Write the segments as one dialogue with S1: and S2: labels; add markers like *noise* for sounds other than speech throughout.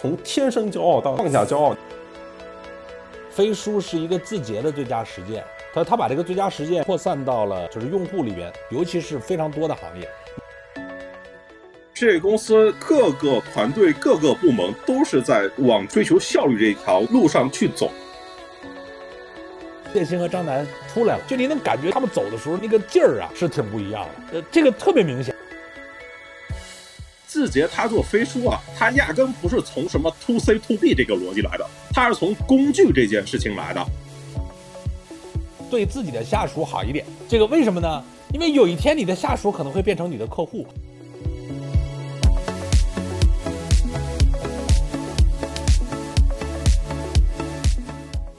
S1: 从天生骄傲到放下骄傲。
S2: 飞书是一个字节的最佳实践，他他把这个最佳实践扩散到了就是用户里边，尤其是非常多的行业。
S1: 这公司各个团队、各个部门都是在往追求效率这一条路上去走。
S2: 叶欣和张楠出来了，就你能感觉他们走的时候那个劲儿啊，是挺不一样的。呃，这个特别明显。
S1: 字节他做飞书啊，他压根不是从什么 to C to B 这个逻辑来的，他是从工具这件事情来的。
S2: 对自己的下属好一点，这个为什么呢？因为有一天你的下属可能会变成你的客户。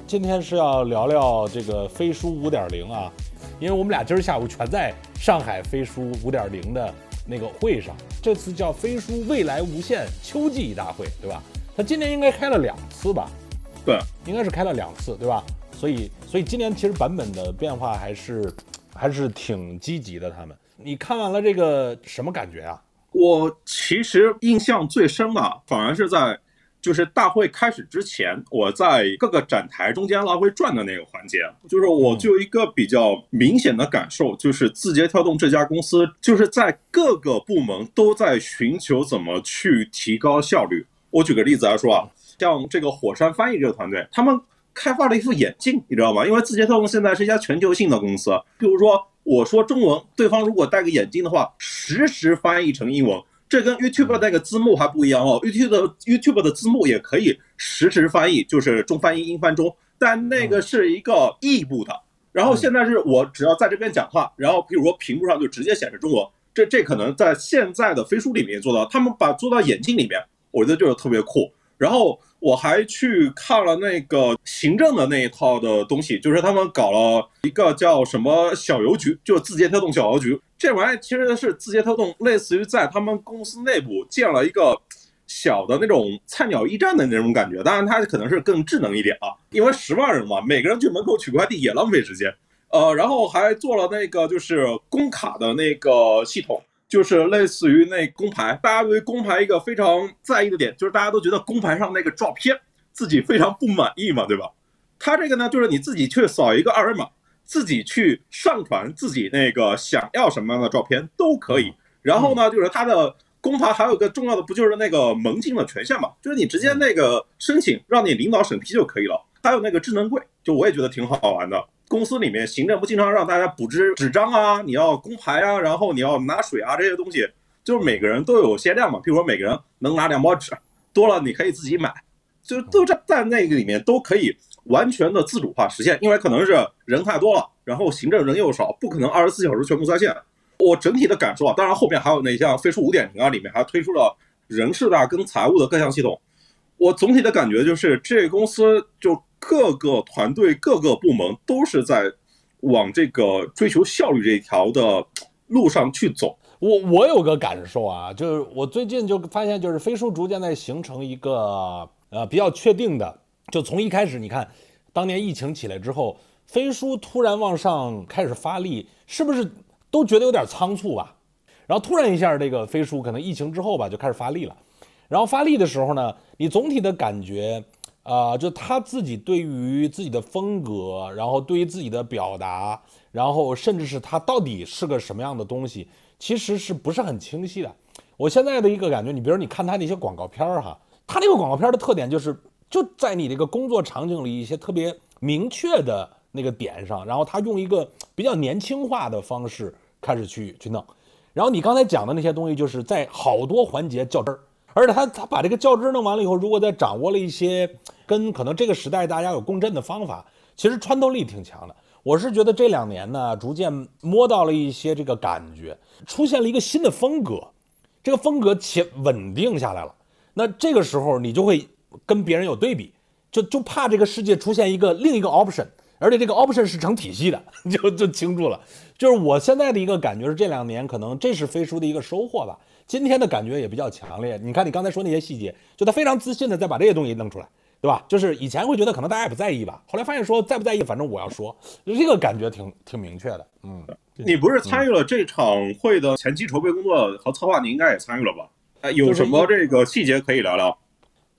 S2: 今天是要聊聊这个飞书五点零啊，因为我们俩今儿下午全在上海飞书五点零的那个会上。这次叫飞书未来无限秋季大会，对吧？他今年应该开了两次吧？
S1: 对，
S2: 应该是开了两次，对吧？所以，所以今年其实版本的变化还是还是挺积极的。他们，你看完了这个什么感觉啊？
S1: 我其实印象最深的，反而是在。就是大会开始之前，我在各个展台中间来回转的那个环节，就是我就一个比较明显的感受，就是字节跳动这家公司，就是在各个部门都在寻求怎么去提高效率。我举个例子来说啊，像这个火山翻译这个团队，他们开发了一副眼镜，你知道吗？因为字节跳动现在是一家全球性的公司，比如说我说中文，对方如果戴个眼镜的话，实时翻译成英文。这跟 YouTube 那个字幕还不一样哦，YouTube 的 YouTube 的字幕也可以实时翻译，就是中翻英、英翻中，但那个是一个异步的。然后现在是我只要在这边讲话，然后比如说屏幕上就直接显示中文，这这可能在现在的飞书里面做到，他们把做到眼镜里面，我觉得就是特别酷。然后我还去看了那个行政的那一套的东西，就是他们搞了一个叫什么小邮局，就是字节跳动小邮局。这玩意其实是字节跳动，类似于在他们公司内部建了一个小的那种菜鸟驿站的那种感觉。当然，它可能是更智能一点啊，因为十万人嘛，每个人去门口取快递也浪费时间。呃，然后还做了那个就是工卡的那个系统，就是类似于那工牌。大家对工牌一个非常在意的点，就是大家都觉得工牌上那个照片自己非常不满意嘛，对吧？它这个呢，就是你自己去扫一个二维码。自己去上传自己那个想要什么样的照片都可以，然后呢，就是它的工牌还有个重要的，不就是那个门禁的权限嘛？就是你直接那个申请，让你领导审批就可以了。还有那个智能柜，就我也觉得挺好玩的。公司里面行政不经常让大家补支纸张啊，你要工牌啊，然后你要拿水啊这些东西，就是每个人都有限量嘛。比如说每个人能拿两包纸，多了你可以自己买，就都在在那个里面都可以。完全的自主化实现，因为可能是人太多了，然后行政人又少，不可能二十四小时全部在线。我整体的感受啊，当然后面还有那像飞书五点零啊，里面还推出了人事的跟财务的各项系统。我总体的感觉就是，这公司就各个团队、各个部门都是在往这个追求效率这一条的路上去走。
S2: 我我有个感受啊，就是我最近就发现，就是飞书逐渐在形成一个呃比较确定的。就从一开始，你看，当年疫情起来之后，飞书突然往上开始发力，是不是都觉得有点仓促吧？然后突然一下，这个飞书可能疫情之后吧，就开始发力了。然后发力的时候呢，你总体的感觉，啊，就他自己对于自己的风格，然后对于自己的表达，然后甚至是他到底是个什么样的东西，其实是不是很清晰的？我现在的一个感觉，你比如你看他那些广告片儿哈，他那个广告片的特点就是。就在你这个工作场景里一些特别明确的那个点上，然后他用一个比较年轻化的方式开始去去弄，然后你刚才讲的那些东西，就是在好多环节较真儿，而且他他把这个较真儿弄完了以后，如果再掌握了一些跟可能这个时代大家有共振的方法，其实穿透力挺强的。我是觉得这两年呢，逐渐摸到了一些这个感觉，出现了一个新的风格，这个风格且稳定下来了，那这个时候你就会。跟别人有对比，就就怕这个世界出现一个另一个 option，而且这个 option 是成体系的，*laughs* 就就清楚了。就是我现在的一个感觉是，这两年可能这是飞书的一个收获吧。今天的感觉也比较强烈。你看你刚才说那些细节，就他非常自信的在把这些东西弄出来，对吧？就是以前会觉得可能大家也不在意吧，后来发现说在不在意，反正我要说，这个感觉挺挺明确的。嗯，
S1: 你不是参与了这场会的前期筹备工作和策划，你应该也参与了吧？哎，有什么这个细节可以聊聊？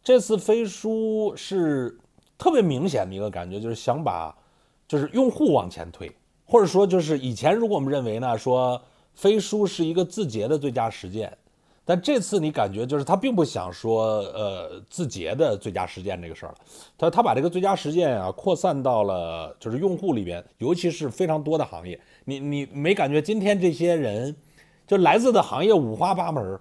S2: 这次飞书是特别明显的一个感觉，就是想把就是用户往前推，或者说就是以前如果我们认为呢，说飞书是一个字节的最佳实践。但这次你感觉就是他并不想说，呃，字节的最佳实践这个事儿了，他他把这个最佳实践啊扩散到了就是用户里边，尤其是非常多的行业。你你没感觉今天这些人就来自的行业五花八门，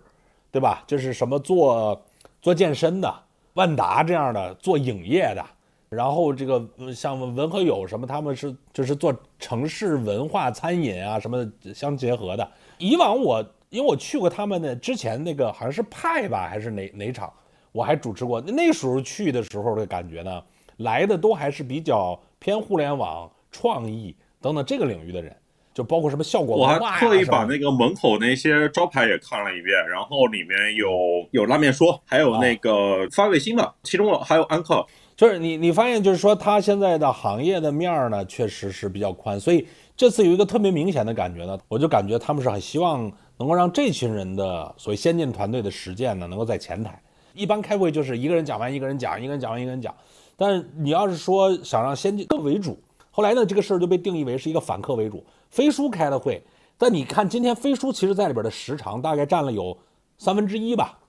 S2: 对吧？就是什么做做健身的，万达这样的做影业的，然后这个像文和友什么，他们是就是做城市文化餐饮啊什么相结合的。以往我。因为我去过他们的之前那个好像是派吧，还是哪哪场，我还主持过。那时候去的时候的感觉呢，来的都还是比较偏互联网、创意等等这个领域的人，就包括什么效果
S1: 我还特意把那个门口那些招牌也看了一遍，然后里面有有拉面说，还有那个发卫星的，其中还有安克。
S2: 就是你你发现就是说，他现在的行业的面儿呢，确实是比较宽，所以这次有一个特别明显的感觉呢，我就感觉他们是很希望。能够让这群人的所谓先进团队的实践呢，能够在前台。一般开会就是一个人讲完，一个人讲，一个人讲完，一个人讲。但是你要是说想让先进客为主，后来呢，这个事儿就被定义为是一个反客为主。飞书开的会，但你看今天飞书其实在里边的时长大概占了有三分之一吧，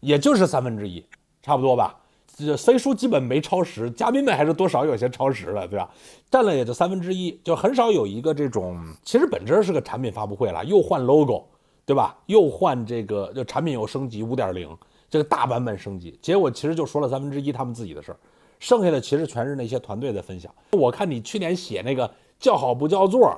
S2: 也就是三分之一，差不多吧。这飞书基本没超时，嘉宾们还是多少有些超时了，对吧？占了也就三分之一，就很少有一个这种，其实本质是个产品发布会了，又换 logo。对吧？又换这个，就产品又升级五点零，这个大版本升级，结果其实就说了三分之一他们自己的事儿，剩下的其实全是那些团队的分享。我看你去年写那个叫好不叫座，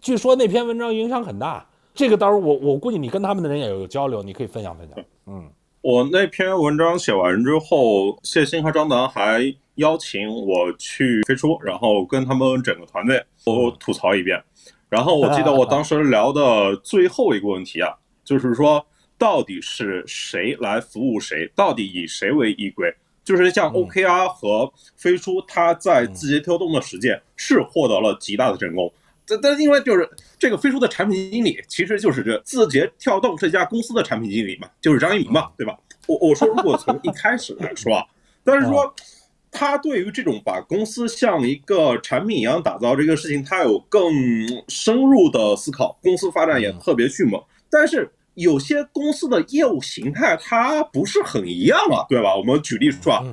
S2: 据说那篇文章影响很大。这个到时候我我估计你跟他们的人也有交流，你可以分享分享。嗯，
S1: 我那篇文章写完之后，谢鑫和张楠还邀请我去飞书，然后跟他们整个团队都吐槽一遍。然后我记得我当时 *laughs* 聊的最后一个问题啊，就是说到底是谁来服务谁，到底以谁为依归？就是像 OKR 和飞书，它在字节跳动的实践是获得了极大的成功。但但因为就是这个飞书的产品经理，其实就是这字节跳动这家公司的产品经理嘛，就是张一鸣嘛，对吧？我我说如果从一开始来说，啊但是说。他对于这种把公司像一个产品一样打造这个事情，他有更深入的思考。公司发展也特别迅猛，但是有些公司的业务形态它不是很一样啊，对吧？我们举例说啊，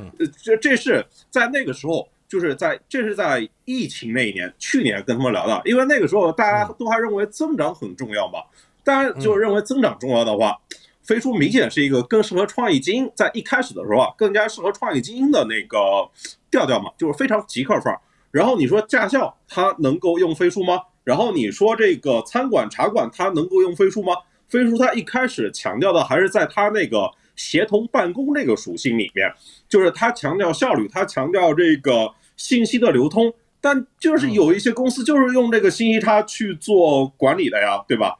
S1: 这这是在那个时候，就是在这是在疫情那一年，去年跟他们聊的，因为那个时候大家都还认为增长很重要嘛，当然就认为增长重要的话。飞书明显是一个更适合创意精英，在一开始的时候啊，更加适合创意精英的那个调调嘛，就是非常极客范儿。然后你说驾校它能够用飞书吗？然后你说这个餐馆茶馆它能够用飞书吗？飞书它一开始强调的还是在它那个协同办公这个属性里面，就是它强调效率，它强调这个信息的流通。但就是有一些公司就是用这个信息差去做管理的呀，对吧？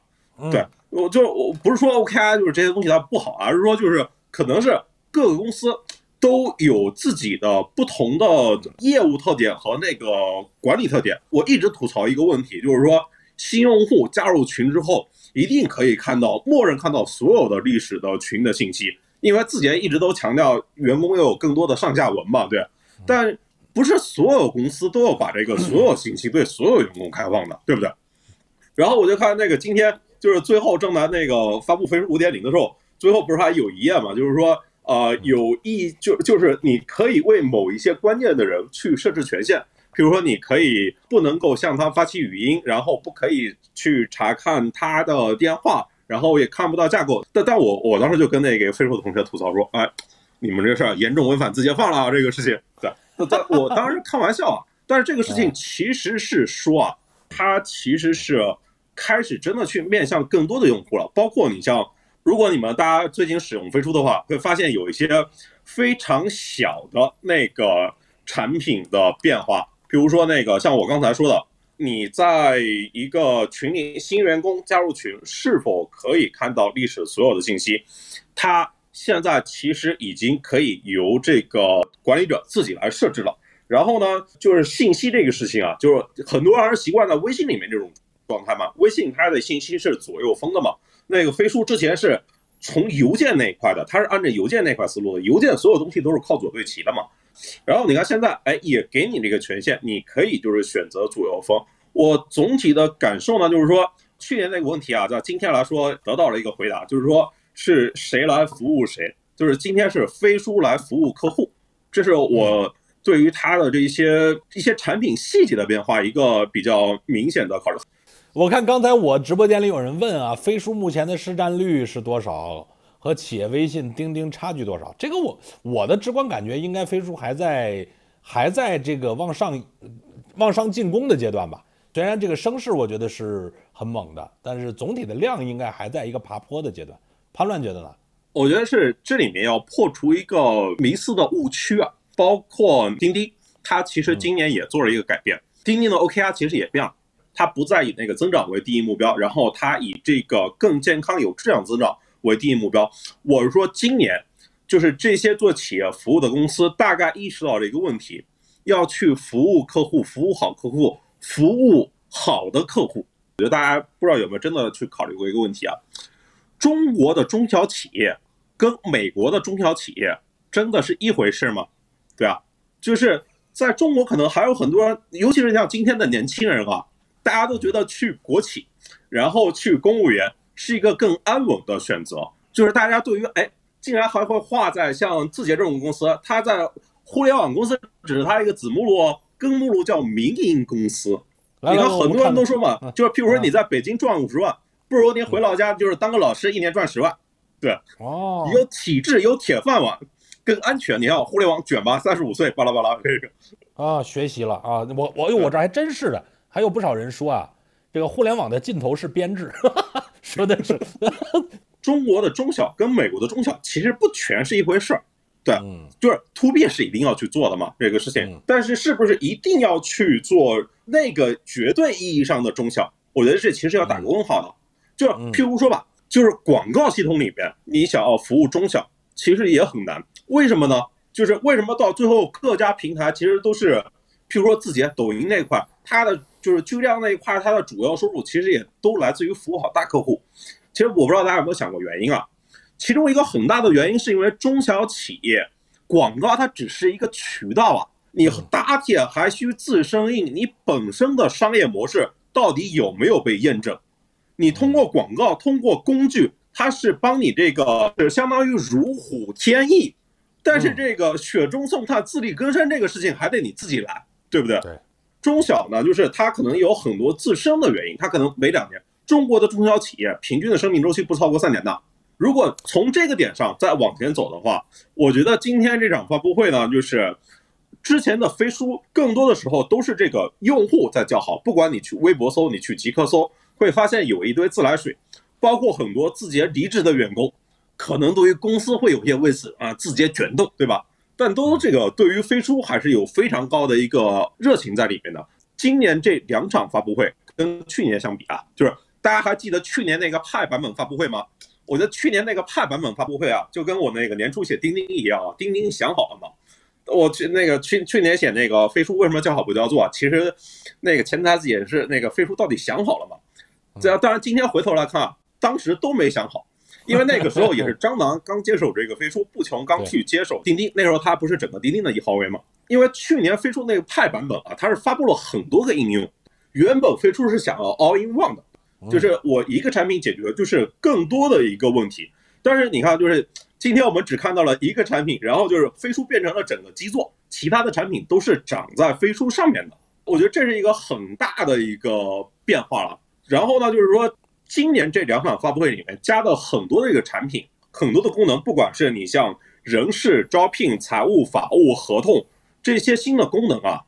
S1: 对。我就我不是说 OK 啊就是这些东西它不好，而是说就是可能是各个公司都有自己的不同的业务特点和那个管理特点。我一直吐槽一个问题，就是说新用户加入群之后，一定可以看到默认看到所有的历史的群的信息，因为字节一直都强调员工要有更多的上下文嘛，对。但不是所有公司都要把这个 *clears throat* 所有信息对所有员工开放的，对不对？然后我就看那个今天。就是最后正南那个发布分数五点零的时候，最后不是还有一页嘛？就是说，呃，有意就就是你可以为某一些关键的人去设置权限，比如说你可以不能够向他发起语音，然后不可以去查看他的电话，然后也看不到架构。但但我我当时就跟那个飞书的同学吐槽说，哎，你们这事儿严重违反字节放了啊，这个事情。对，那但我当时开玩笑啊，但是这个事情其实是说啊，它其实是。开始真的去面向更多的用户了，包括你像，如果你们大家最近使用飞书的话，会发现有一些非常小的那个产品的变化，比如说那个像我刚才说的，你在一个群里新员工加入群是否可以看到历史所有的信息，它现在其实已经可以由这个管理者自己来设置了。然后呢，就是信息这个事情啊，就是很多人习惯在微信里面这种。状态嘛，微信它的信息是左右封的嘛。那个飞书之前是从邮件那一块的，它是按照邮件那块思路的，邮件所有东西都是靠左对齐的嘛。然后你看现在，哎，也给你这个权限，你可以就是选择主要方。我总体的感受呢，就是说去年那个问题啊，在今天来说得到了一个回答，就是说是谁来服务谁，就是今天是飞书来服务客户，这是我对于它的这一些一些产品细节的变化一个比较明显的考虑。
S2: 我看刚才我直播间里有人问啊，飞书目前的市占率是多少？和企业微信、钉钉差距多少？这个我我的直观感觉，应该飞书还在还在这个往上往上进攻的阶段吧。虽然这个声势我觉得是很猛的，但是总体的量应该还在一个爬坡的阶段。潘乱觉得呢？
S1: 我觉得是这里面要破除一个迷思的误区啊，包括钉钉，它其实今年也做了一个改变，钉钉的 OKR 其实也变了，它不再以那个增长为第一目标，然后它以这个更健康、有质量增长。为第一目标，我是说，今年就是这些做企业服务的公司，大概意识到了一个问题，要去服务客户，服务好客户，服务好的客户。我觉得大家不知道有没有真的去考虑过一个问题啊？中国的中小企业跟美国的中小企业真的是一回事吗？对啊，就是在中国可能还有很多，尤其是像今天的年轻人啊，大家都觉得去国企，然后去公务员。是一个更安稳的选择，就是大家对于哎，竟然还会画在像字节这种公司，它在互联网公司只是它一个子目录，根目录叫民营公司。你看很多人都说嘛，就是譬如说你在北京赚五十万，不如您回老家就是当个老师，一年赚十万。对，
S2: 哦，
S1: 有体制，有铁饭碗，更安全。你看互联网卷吧，三十五岁巴拉巴拉这个
S2: 啊，学习了啊，我我我这还真是的，还有不少人说啊，这个互联网的尽头是编制。*laughs* 说的是，*laughs*
S1: 中国的中小跟美国的中小其实不全是一回事儿，对，就是 to B 是一定要去做的嘛，这个事情。但是是不是一定要去做那个绝对意义上的中小？我觉得这其实要打个问号的。就譬如说吧，就是广告系统里边，你想要服务中小，其实也很难。为什么呢？就是为什么到最后各家平台其实都是，譬如说字节、抖音那块，它的。就是巨量那一块，它的主要收入其实也都来自于服务好大客户。其实我不知道大家有没有想过原因啊？其中一个很大的原因是因为中小企业广告它只是一个渠道啊，你搭铁还需自身硬，你本身的商业模式到底有没有被验证？你通过广告，通过工具，它是帮你这个相当于如虎添翼，但是这个雪中送炭、自力更生这个事情还得你自己来，对不对？
S2: 对。
S1: 中小呢，就是它可能有很多自身的原因，它可能每两年，中国的中小企业平均的生命周期不超过三年的。如果从这个点上再往前走的话，我觉得今天这场发布会呢，就是之前的飞书更多的时候都是这个用户在叫好，不管你去微博搜，你去极客搜，会发现有一堆自来水，包括很多字节离职的员工，可能对于公司会有些为此啊字节卷动，对吧？但都这个对于飞书还是有非常高的一个热情在里面的。今年这两场发布会跟去年相比啊，就是大家还记得去年那个派版本发布会吗？我觉得去年那个派版本发布会啊，就跟我那个年初写钉钉一样啊，钉钉想好了吗？我去那个去去年写那个飞书为什么叫好不叫座？其实那个潜台词也是那个飞书到底想好了吗？这当然今天回头来看啊，当时都没想好。*laughs* 因为那个时候也是张楠刚接手这个飞书，步琼刚去接手钉钉，那时候他不是整个钉钉的一号位吗？因为去年飞书那个派版本啊，它是发布了很多个应用，原本飞书是想要 all in one 的，就是我一个产品解决就是更多的一个问题。但是你看，就是今天我们只看到了一个产品，然后就是飞书变成了整个基座，其他的产品都是长在飞书上面的。我觉得这是一个很大的一个变化了。然后呢，就是说。今年这两场发布会里面加的很多的一个产品，很多的功能，不管是你像人事、招聘、财务、法务、合同这些新的功能啊，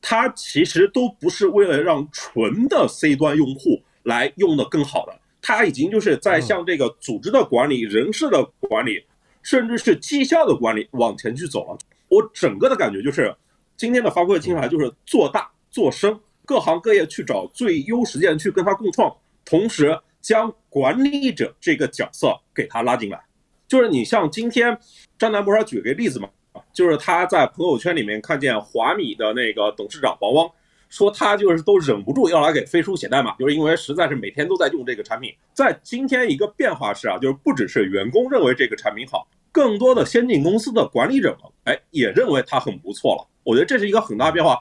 S1: 它其实都不是为了让纯的 C 端用户来用的更好的，它已经就是在向这个组织的管理、人事的管理，甚至是绩效的管理往前去走了。我整个的感觉就是，今天的发布会听起来就是做大做深，各行各业去找最优实践去跟它共创。同时将管理者这个角色给他拉进来，就是你像今天张楠不是举个例子嘛，就是他在朋友圈里面看见华米的那个董事长王汪说他就是都忍不住要来给飞书写代码，就是因为实在是每天都在用这个产品。在今天一个变化是啊，就是不只是员工认为这个产品好，更多的先进公司的管理者们，哎，也认为它很不错了。我觉得这是一个很大变化，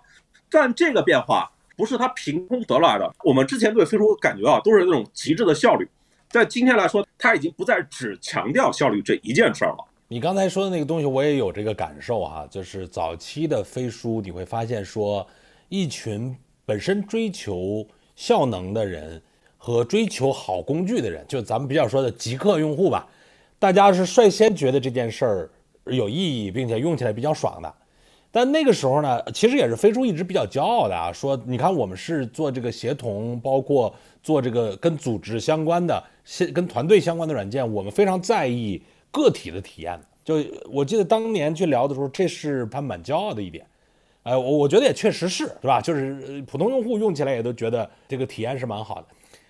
S1: 但这个变化不是他凭空得来的。我们之前对飞书感觉啊，都是那种极致的效率，在今天来说，它已经不再只强调效率这一件事儿了。
S2: 你刚才说的那个东西，我也有这个感受哈，就是早期的飞书，你会发现说，一群本身追求效能的人和追求好工具的人，就咱们比较说的极客用户吧，大家是率先觉得这件事儿有意义，并且用起来比较爽的。但那个时候呢，其实也是飞书一直比较骄傲的啊，说你看我们是做这个协同，包括做这个跟组织相关的、跟团队相关的软件，我们非常在意。个体的体验，就我记得当年去聊的时候，这是他蛮骄傲的一点，呃，我我觉得也确实是，对吧？就是普通用户用起来也都觉得这个体验是蛮好的。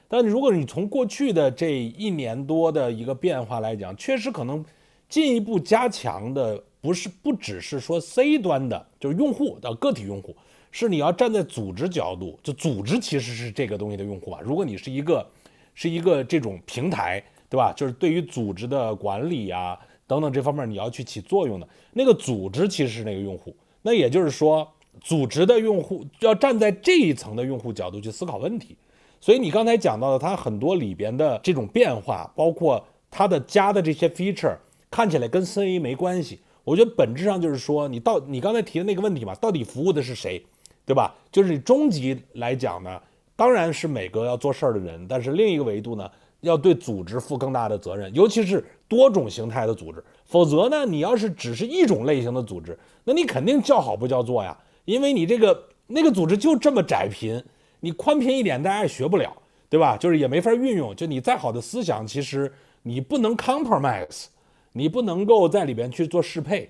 S2: 但如果你从过去的这一年多的一个变化来讲，确实可能进一步加强的不是不只是说 C 端的，就是用户的个体用户，是你要站在组织角度，就组织其实是这个东西的用户啊。如果你是一个是一个这种平台。对吧？就是对于组织的管理啊等等这方面，你要去起作用的那个组织其实是那个用户。那也就是说，组织的用户要站在这一层的用户角度去思考问题。所以你刚才讲到的，它很多里边的这种变化，包括它的加的这些 feature，看起来跟 C 没关系。我觉得本质上就是说，你到你刚才提的那个问题嘛，到底服务的是谁，对吧？就是你终极来讲呢，当然是每个要做事儿的人，但是另一个维度呢？要对组织负更大的责任，尤其是多种形态的组织。否则呢，你要是只是一种类型的组织，那你肯定叫好不叫座呀。因为你这个那个组织就这么窄频，你宽频一点，大家也学不了，对吧？就是也没法运用。就你再好的思想，其实你不能 compromise，你不能够在里边去做适配，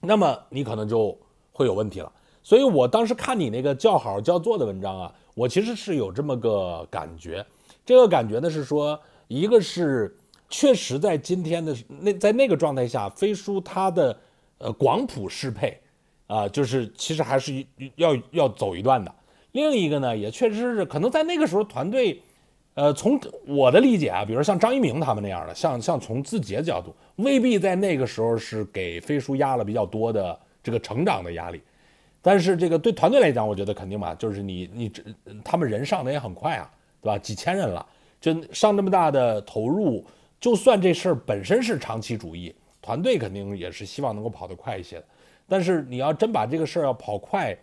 S2: 那么你可能就会有问题了。所以我当时看你那个叫好叫座的文章啊，我其实是有这么个感觉。这个感觉呢是说，一个是确实在今天的那在那个状态下，飞书它的呃广谱适配啊，就是其实还是要要走一段的。另一个呢，也确实是可能在那个时候团队，呃，从我的理解啊，比如像张一鸣他们那样的，像像从字节角度，未必在那个时候是给飞书压了比较多的这个成长的压力。但是这个对团队来讲，我觉得肯定嘛，就是你你这他们人上的也很快啊。对吧？几千人了，就上这么大的投入，就算这事儿本身是长期主义，团队肯定也是希望能够跑得快一些的。但是你要真把这个事儿要跑快，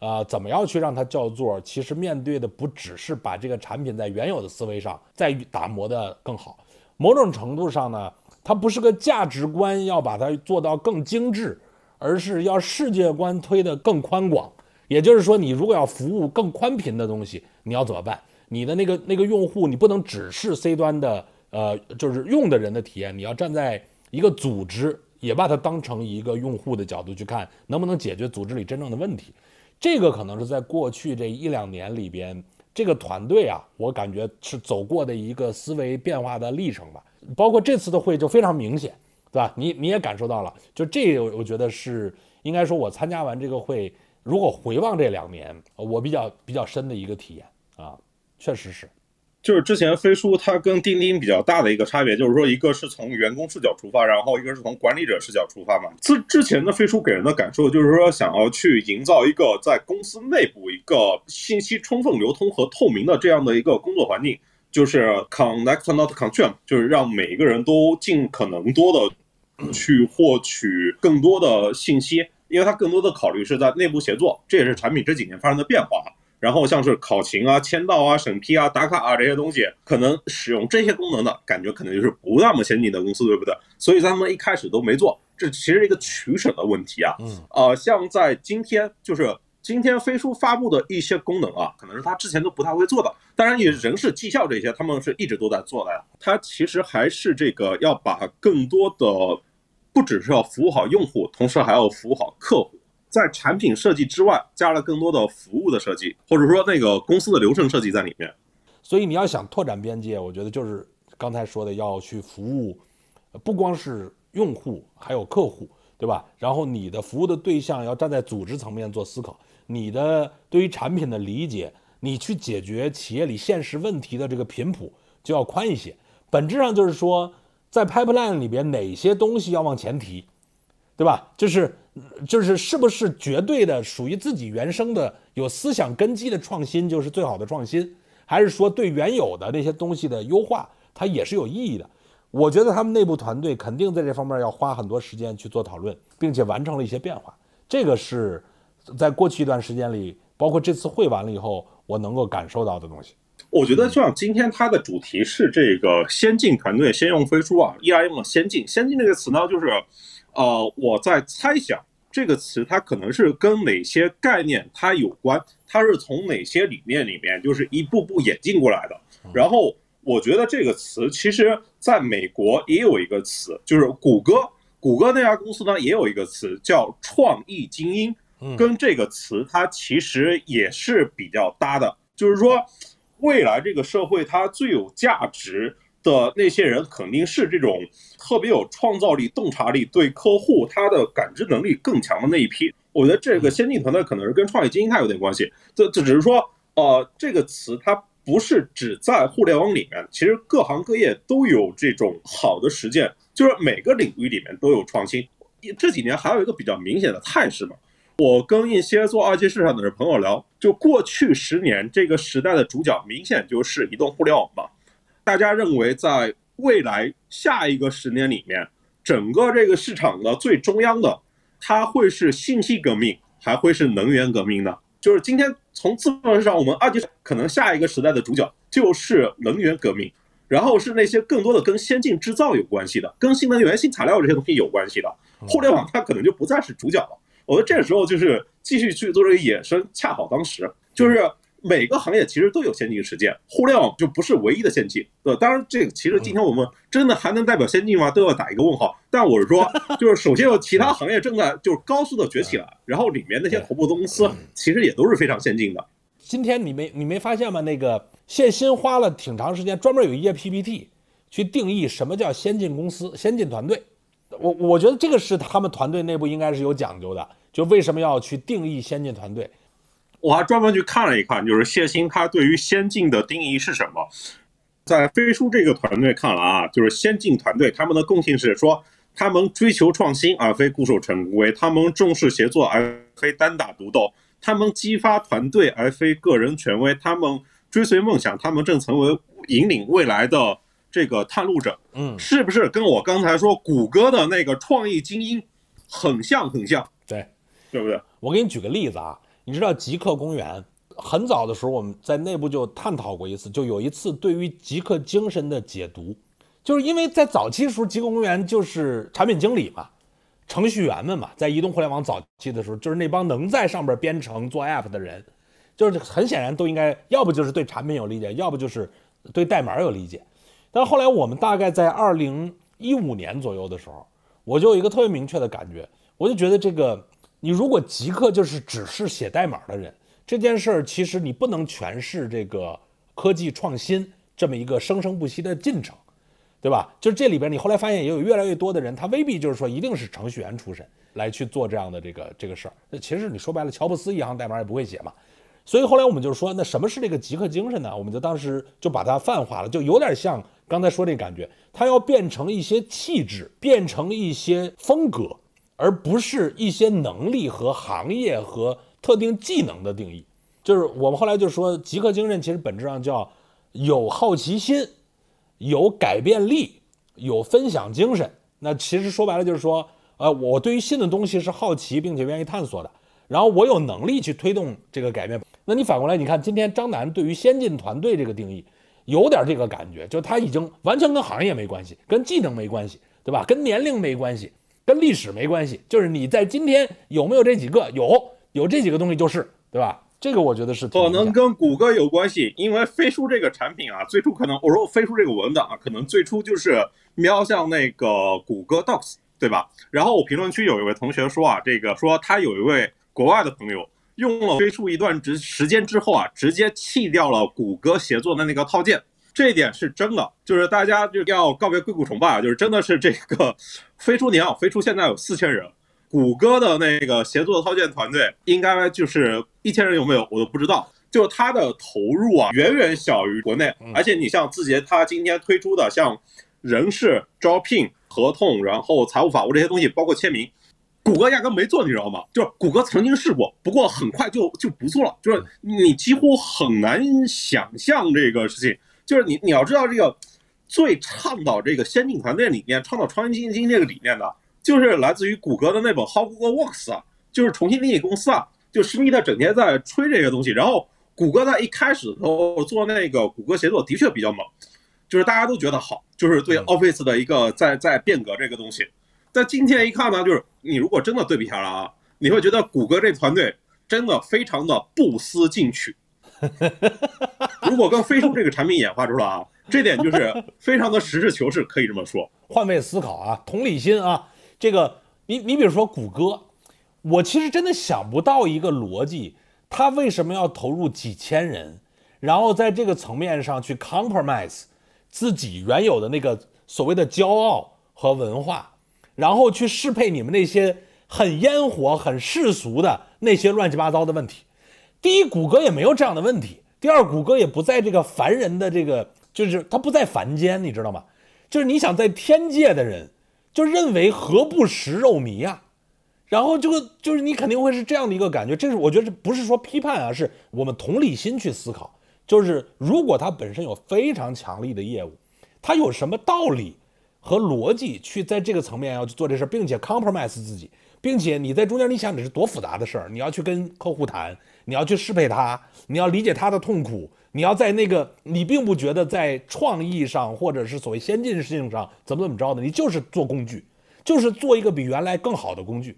S2: 啊，怎么样去让它叫座？其实面对的不只是把这个产品在原有的思维上再打磨的更好，某种程度上呢，它不是个价值观要把它做到更精致，而是要世界观推得更宽广。也就是说，你如果要服务更宽频的东西，你要怎么办？你的那个那个用户，你不能只是 C 端的，呃，就是用的人的体验，你要站在一个组织，也把它当成一个用户的角度去看，能不能解决组织里真正的问题。这个可能是在过去这一两年里边，这个团队啊，我感觉是走过的一个思维变化的历程吧。包括这次的会就非常明显，对吧？你你也感受到了，就这，我觉得是应该说，我参加完这个会，如果回望这两年，我比较比较深的一个体验啊。确实是，
S1: 就是之前飞书它跟钉钉比较大的一个差别，就是说一个是从员工视角出发，然后一个是从管理者视角出发嘛。之之前的飞书给人的感受就是说，想要去营造一个在公司内部一个信息充分流通和透明的这样的一个工作环境，就是 connect not consume，就是让每一个人都尽可能多的 *clears throat* 去获取更多的信息，因为它更多的考虑是在内部协作，这也是产品这几年发生的变化。然后像是考勤啊、签到啊、审批啊、打卡啊这些东西，可能使用这些功能的感觉可能就是不那么先进的公司，对不对？所以他们一开始都没做，这其实一个取舍的问题啊。嗯，呃，像在今天，就是今天飞书发布的一些功能啊，可能是他之前都不太会做的。当然，也人事绩效这些，他们是一直都在做的呀。他其实还是这个要把更多的，不只是要服务好用户，同时还要服务好客户。在产品设计之外，加了更多的服务的设计，或者说那个公司的流程设计在里面。
S2: 所以你要想拓展边界，我觉得就是刚才说的，要去服务，不光是用户，还有客户，对吧？然后你的服务的对象要站在组织层面做思考，你的对于产品的理解，你去解决企业里现实问题的这个频谱就要宽一些。本质上就是说，在 pipeline 里边哪些东西要往前提，对吧？就是就是是不是绝对的属于自己原生的有思想根基的创新就是最好的创新，还是说对原有的那些东西的优化，它也是有意义的？我觉得他们内部团队肯定在这方面要花很多时间去做讨论，并且完成了一些变化。这个是在过去一段时间里，包括这次会完了以后，我能够感受到的东西。
S1: 我觉得像今天它的主题是这个先进团队先用飞书啊，依然用了先进。先进这个词呢，就是，呃，我在猜想这个词它可能是跟哪些概念它有关，它是从哪些理念里面就是一步步演进过来的。然后我觉得这个词其实在美国也有一个词，就是谷歌，谷歌那家公司呢也有一个词叫创意精英，跟这个词它其实也是比较搭的，就是说。未来这个社会，它最有价值的那些人，肯定是这种特别有创造力、洞察力、对客户他的感知能力更强的那一批。我觉得这个先进团队可能是跟创业精英它有点关系。这这只是说，呃，这个词它不是只在互联网里面，其实各行各业都有这种好的实践，就是每个领域里面都有创新。这几年还有一个比较明显的态势嘛。我跟一些做二级市场的朋友聊，就过去十年这个时代的主角明显就是移动互联网吧。大家认为在未来下一个十年里面，整个这个市场的最中央的，它会是信息革命，还会是能源革命呢？就是今天从资本市场，我们二级可能下一个时代的主角就是能源革命，然后是那些更多的跟先进制造有关系的，跟新能源、新材料这些东西有关系的，互联网它可能就不再是主角了。我觉得这个时候就是继续去做这个衍生，恰好当时就是每个行业其实都有先进实践，互联网就不是唯一的先进。对，当然这个其实今天我们真的还能代表先进吗？都要打一个问号。但我是说，*laughs* 就是首先有其他行业正在就是高速的崛起了，然后里面那些头部公司其实也都是非常先进的。
S2: 今天你没你没发现吗？那个谢鑫花了挺长时间，专门有一页 PPT 去定义什么叫先进公司、先进团队。我我觉得这个是他们团队内部应该是有讲究的。就为什么要去定义先进团队？
S1: 我还专门去看了一看，就是谢鑫他对于先进的定义是什么？在飞书这个团队看来啊，就是先进团队他们的共性是说，他们追求创新而非固守成规，他们重视协作而非单打独斗，他们激发团队而非个人权威，他们追随梦想，他们正成为引领未来的这个探路者。
S2: 嗯，
S1: 是不是跟我刚才说谷歌的那个创意精英很像很像？
S2: 对。
S1: 对不对？
S2: 我给你举个例子啊，你知道极客公园很早的时候，我们在内部就探讨过一次，就有一次对于极客精神的解读，就是因为在早期的时候，极客公园就是产品经理嘛，程序员们嘛，在移动互联网早期的时候，就是那帮能在上边编程做 app 的人，就是很显然都应该要不就是对产品有理解，要不就是对代码有理解。但后来我们大概在二零一五年左右的时候，我就有一个特别明确的感觉，我就觉得这个。你如果极客就是只是写代码的人，这件事儿其实你不能诠释这个科技创新这么一个生生不息的进程，对吧？就是这里边你后来发现也有越来越多的人，他未必就是说一定是程序员出身来去做这样的这个这个事儿。那其实你说白了，乔布斯一行代码也不会写嘛。所以后来我们就说，那什么是这个极客精神呢？我们就当时就把它泛化了，就有点像刚才说这感觉，它要变成一些气质，变成一些风格。而不是一些能力和行业和特定技能的定义，就是我们后来就说，极客精神其实本质上叫有好奇心、有改变力、有分享精神。那其实说白了就是说，呃，我对于新的东西是好奇并且愿意探索的，然后我有能力去推动这个改变。那你反过来，你看今天张楠对于先进团队这个定义，有点这个感觉，就他已经完全跟行业没关系，跟技能没关系，对吧？跟年龄没关系。跟历史没关系，就是你在今天有没有这几个？有，有这几个东西就是，对吧？这个我觉得是
S1: 可能跟谷歌有关系，因为飞书这个产品啊，最初可能我说飞书这个文档啊，可能最初就是瞄向那个谷歌 Docs，对吧？然后我评论区有一位同学说啊，这个说他有一位国外的朋友用了飞书一段时时间之后啊，直接弃掉了谷歌协作的那个套件。这一点是真的，就是大家就要告别硅谷崇拜啊！就是真的是这个 *laughs* 飞书，你看飞出现在有四千人，谷歌的那个协作套件团队应该就是一千人有没有我都不知道，就是它的投入啊远远小于国内，而且你像字节，它今天推出的像人事招聘、合同，然后财务法务这些东西，包括签名。谷歌压根没做，你知道吗？就是谷歌曾经试过，不过很快就就不做了。就是你几乎很难想象这个事情。就是你你要知道，这个最倡导这个先进团队理念、倡导创新经济这个理念的，就是来自于谷歌的那本《How Google Works》啊，就是重新定义公司啊。就施密特整天在吹这些东西，然后谷歌在一开始的时候做那个谷歌协作的确比较猛，就是大家都觉得好，就是对 Office 的一个在在变革这个东西。但今天一看呢，就是你如果真的对比下来啊，你会觉得谷歌这团队真的非常的不思进取。*laughs* 如果跟飞书这个产品演化出来啊，*laughs* 这点就是非常的实事求是，可以这么说。
S2: 换位思考啊，同理心啊，这个你你比如说谷歌，我其实真的想不到一个逻辑，他为什么要投入几千人，然后在这个层面上去 compromise 自己原有的那个所谓的骄傲和文化。然后去适配你们那些很烟火、很世俗的那些乱七八糟的问题。第一，谷歌也没有这样的问题；第二，谷歌也不在这个凡人的这个，就是他不在凡间，你知道吗？就是你想在天界的人，就认为何不食肉糜啊？然后这个就是你肯定会是这样的一个感觉。这是我觉得这不是说批判啊，是我们同理心去思考。就是如果它本身有非常强力的业务，它有什么道理？和逻辑去在这个层面要去做这事，并且 compromise 自己，并且你在中间，你想这是多复杂的事儿，你要去跟客户谈，你要去适配他，你要理解他的痛苦，你要在那个你并不觉得在创意上或者是所谓先进性上怎么怎么着的，你就是做工具，就是做一个比原来更好的工具。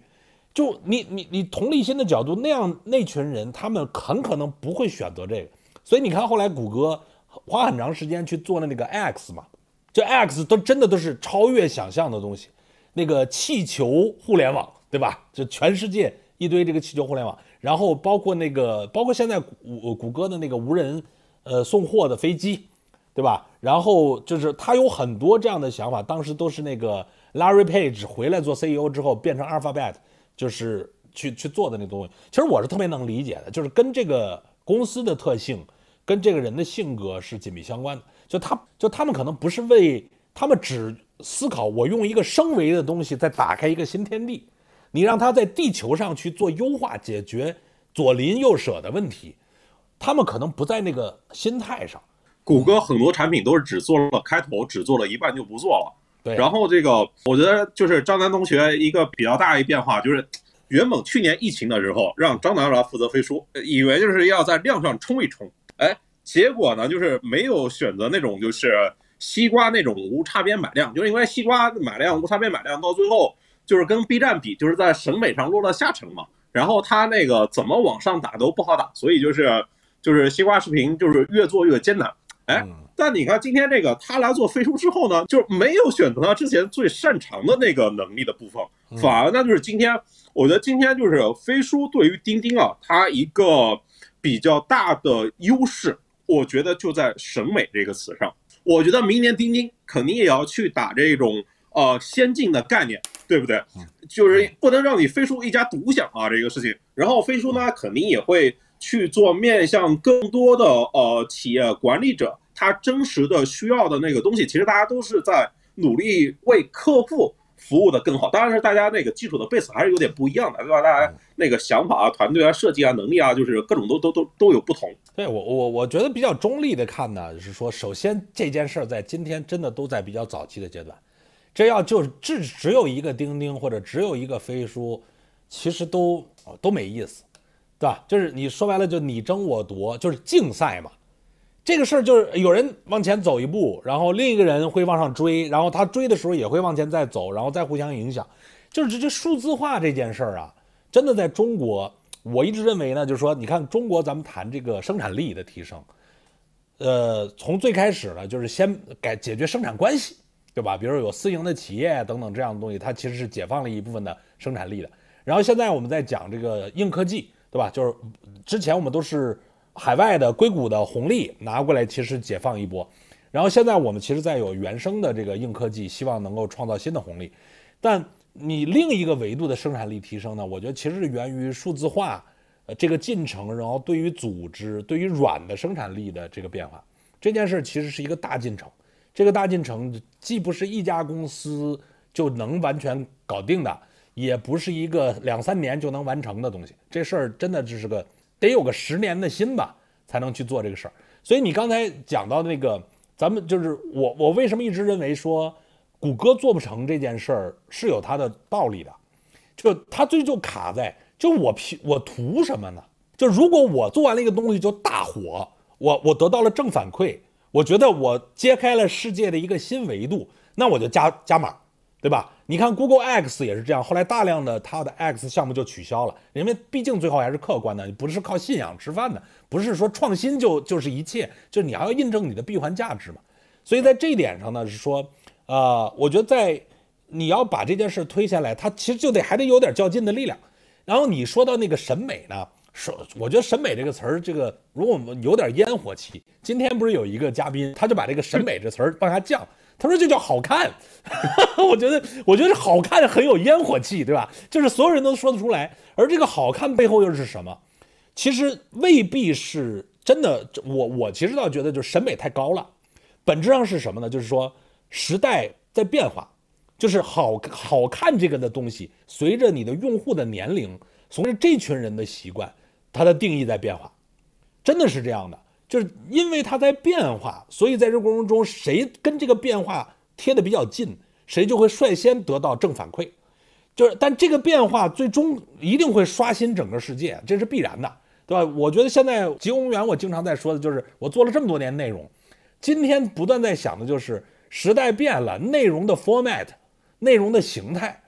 S2: 就你你你同理心的角度，那样那群人他们很可能不会选择这个，所以你看后来谷歌花很长时间去做的那个 X 嘛。这 X 都真的都是超越想象的东西，那个气球互联网，对吧？就全世界一堆这个气球互联网，然后包括那个，包括现在谷谷歌的那个无人呃送货的飞机，对吧？然后就是他有很多这样的想法，当时都是那个 Larry Page 回来做 CEO 之后变成 Alphabet，就是去去做的那东西。其实我是特别能理解的，就是跟这个公司的特性，跟这个人的性格是紧密相关的。就他，就他们可能不是为他们只思考我用一个升维的东西再打开一个新天地，你让他在地球上去做优化，解决左邻右舍的问题，他们可能不在那个心态上。
S1: 谷歌很多产品都是只做了开头，只做了一半就不做了。
S2: 对。
S1: 然后这个，我觉得就是张楠同学一个比较大的变化，就是原本去年疫情的时候让张楠来负责飞书，以为就是要在量上冲一冲，哎。结果呢，就是没有选择那种就是西瓜那种无差别买量，就是因为西瓜买量无差别买量，到最后就是跟 B 站比，就是在审美上落到下乘嘛。然后他那个怎么往上打都不好打，所以就是就是西瓜视频就是越做越艰难。哎，但你看今天这个他来做飞书之后呢，就没有选择他之前最擅长的那个能力的部分，反而呢就是今天，我觉得今天就是飞书对于钉钉啊，它一个比较大的优势。我觉得就在审美这个词上，我觉得明年钉钉肯定也要去打这种呃先进的概念，对不对？就是不能让你飞书一家独享啊这个事情。然后飞书呢，肯定也会去做面向更多的呃企业管理者他真实的需要的那个东西。其实大家都是在努力为客户。服务的更好，当然是大家那个基础的 base 还是有点不一样的，对吧？大家那个想法啊、团队啊、设计啊、能力啊，就是各种都都都都有不同。
S2: 对我我我觉得比较中立的看呢，是说，首先这件事儿在今天真的都在比较早期的阶段，这要就只只有一个钉钉或者只有一个飞书，其实都都没意思，对吧？就是你说白了就你争我夺，就是竞赛嘛。这个事儿就是有人往前走一步，然后另一个人会往上追，然后他追的时候也会往前再走，然后再互相影响。就是这这数字化这件事儿啊，真的在中国，我一直认为呢，就是说，你看中国咱们谈这个生产力的提升，呃，从最开始呢，就是先改解决生产关系，对吧？比如有私营的企业等等这样的东西，它其实是解放了一部分的生产力的。然后现在我们在讲这个硬科技，对吧？就是之前我们都是。海外的硅谷的红利拿过来，其实解放一波，然后现在我们其实在有原生的这个硬科技，希望能够创造新的红利。但你另一个维度的生产力提升呢，我觉得其实是源于数字化呃这个进程，然后对于组织、对于软的生产力的这个变化，这件事其实是一个大进程。这个大进程既不是一家公司就能完全搞定的，也不是一个两三年就能完成的东西。这事儿真的只是个得有个十年的心吧，才能去做这个事儿。所以你刚才讲到那个，咱们就是我我为什么一直认为说谷歌做不成这件事儿是有它的道理的，就它最就卡在就我凭我图什么呢？就如果我做完了一个东西就大火，我我得到了正反馈。我觉得我揭开了世界的一个新维度，那我就加加码，对吧？你看 Google X 也是这样，后来大量的它的 X 项目就取消了，因为毕竟最后还是客观的，不是靠信仰吃饭的，不是说创新就就是一切，就是你还要印证你的闭环价值嘛。所以在这一点上呢，是说，呃，我觉得在你要把这件事推下来，它其实就得还得有点较劲的力量。然后你说到那个审美呢？说，我觉得审美这个词儿，这个如果我们有点烟火气，今天不是有一个嘉宾，他就把这个审美这词儿往下降，他说这叫好看。*laughs* 我觉得，我觉得好看很有烟火气，对吧？就是所有人都说得出来。而这个好看背后又是什么？其实未必是真的。我我其实倒觉得，就是审美太高了。本质上是什么呢？就是说时代在变化，就是好好看这个的东西，随着你的用户的年龄，随着这群人的习惯。它的定义在变化，真的是这样的，就是因为它在变化，所以在这过程中，谁跟这个变化贴的比较近，谁就会率先得到正反馈。就是，但这个变化最终一定会刷新整个世界，这是必然的，对吧？我觉得现在吉宏源，我经常在说的就是，我做了这么多年内容，今天不断在想的就是时代变了，内容的 format，内容的形态，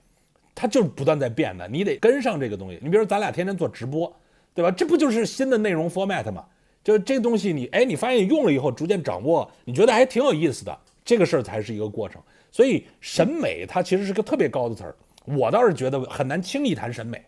S2: 它就是不断在变的，你得跟上这个东西。你比如咱俩天天做直播。对吧？这不就是新的内容 format 吗？就这东西，你哎，你发现用了以后，逐渐掌握，你觉得还挺有意思的，这个事儿才是一个过程。所以审美它其实是个特别高的词儿，我倒是觉得很难轻易谈审美。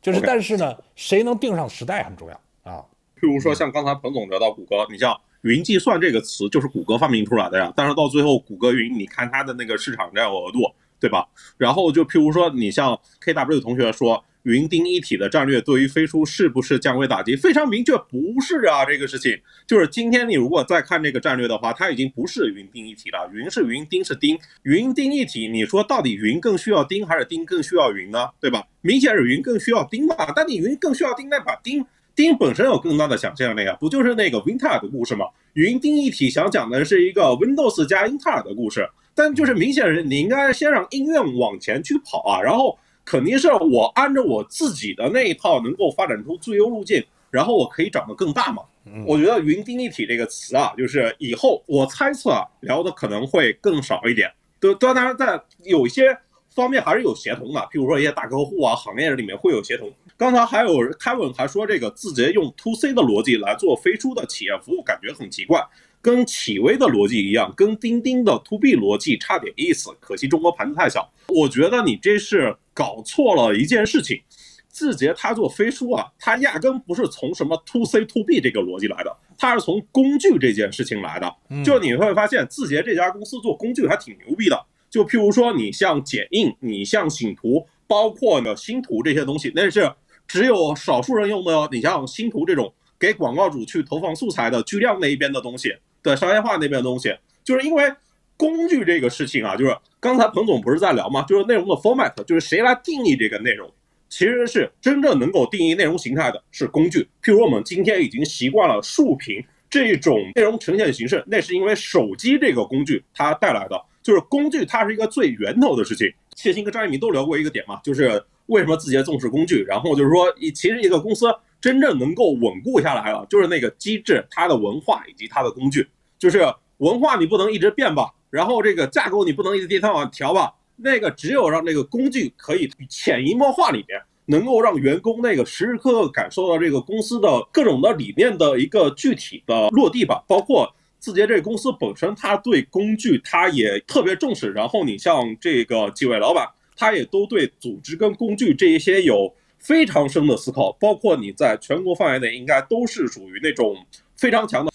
S2: 就是，但是呢，谁能定上时代很重要啊。
S1: 譬如说，像刚才彭总聊到谷歌，你像云计算这个词就是谷歌发明出来的呀。但是到最后，谷歌云，你看它的那个市场占有额度，对吧？然后就譬如说，你像 KW 同学说。云钉一体的战略对于飞书是不是降维打击？非常明确，不是啊。这个事情就是今天你如果再看这个战略的话，它已经不是云钉一体了。云是云，钉是钉。云钉一体，你说到底云更需要钉还是钉更需要云呢？对吧？明显是云更需要钉嘛。但你云更需要钉，那把钉钉本身有更大的想象力啊，不就是那个 Wintel 的故事吗？云钉一体想讲的是一个 Windows 加英特尔的故事，但就是明显是你应该先让音乐往前去跑啊，然后。肯定是我按照我自己的那一套能够发展出最优路径，然后我可以长得更大嘛。我觉得“云定一体”这个词啊，就是以后我猜测啊聊的可能会更少一点。对，当然在有一些方面还是有协同的，譬如说一些大客户啊，行业里面会有协同。刚才还有凯文还说这个字节用 to C 的逻辑来做飞书的企业服务，感觉很奇怪。跟企微的逻辑一样，跟钉钉的 to B 逻辑差点意思。可惜中国盘子太小。我觉得你这是搞错了一件事情。字节它做飞书啊，它压根不是从什么 to C to B 这个逻辑来的，它是从工具这件事情来的。就你会发现，字节这家公司做工具还挺牛逼的。就譬如说，你像剪映，你像醒图，包括呢星图这些东西，那是只有少数人用的。你像星图这种给广告主去投放素材的巨量那一边的东西。的商业化那边的东西，就是因为工具这个事情啊，就是刚才彭总不是在聊嘛？就是内容的 format，就是谁来定义这个内容，其实是真正能够定义内容形态的是工具。譬如我们今天已经习惯了竖屏这种内容呈现形式，那是因为手机这个工具它带来的，就是工具它是一个最源头的事情。谢鑫跟张一鸣都聊过一个点嘛，就是为什么字节重视工具，然后就是说，其实一个公司。真正能够稳固下来了，就是那个机制、它的文化以及它的工具。就是文化你不能一直变吧，然后这个架构你不能一直地往调吧。那个只有让那个工具可以潜移默化里面，能够让员工那个时时刻刻感受到这个公司的各种的理念的一个具体的落地吧。包括字节这个公司本身，它对工具它也特别重视。然后你像这个几位老板，他也都对组织跟工具这一些有。非常深的思考，包括你在全国范围内应该都是属于那种非常强的。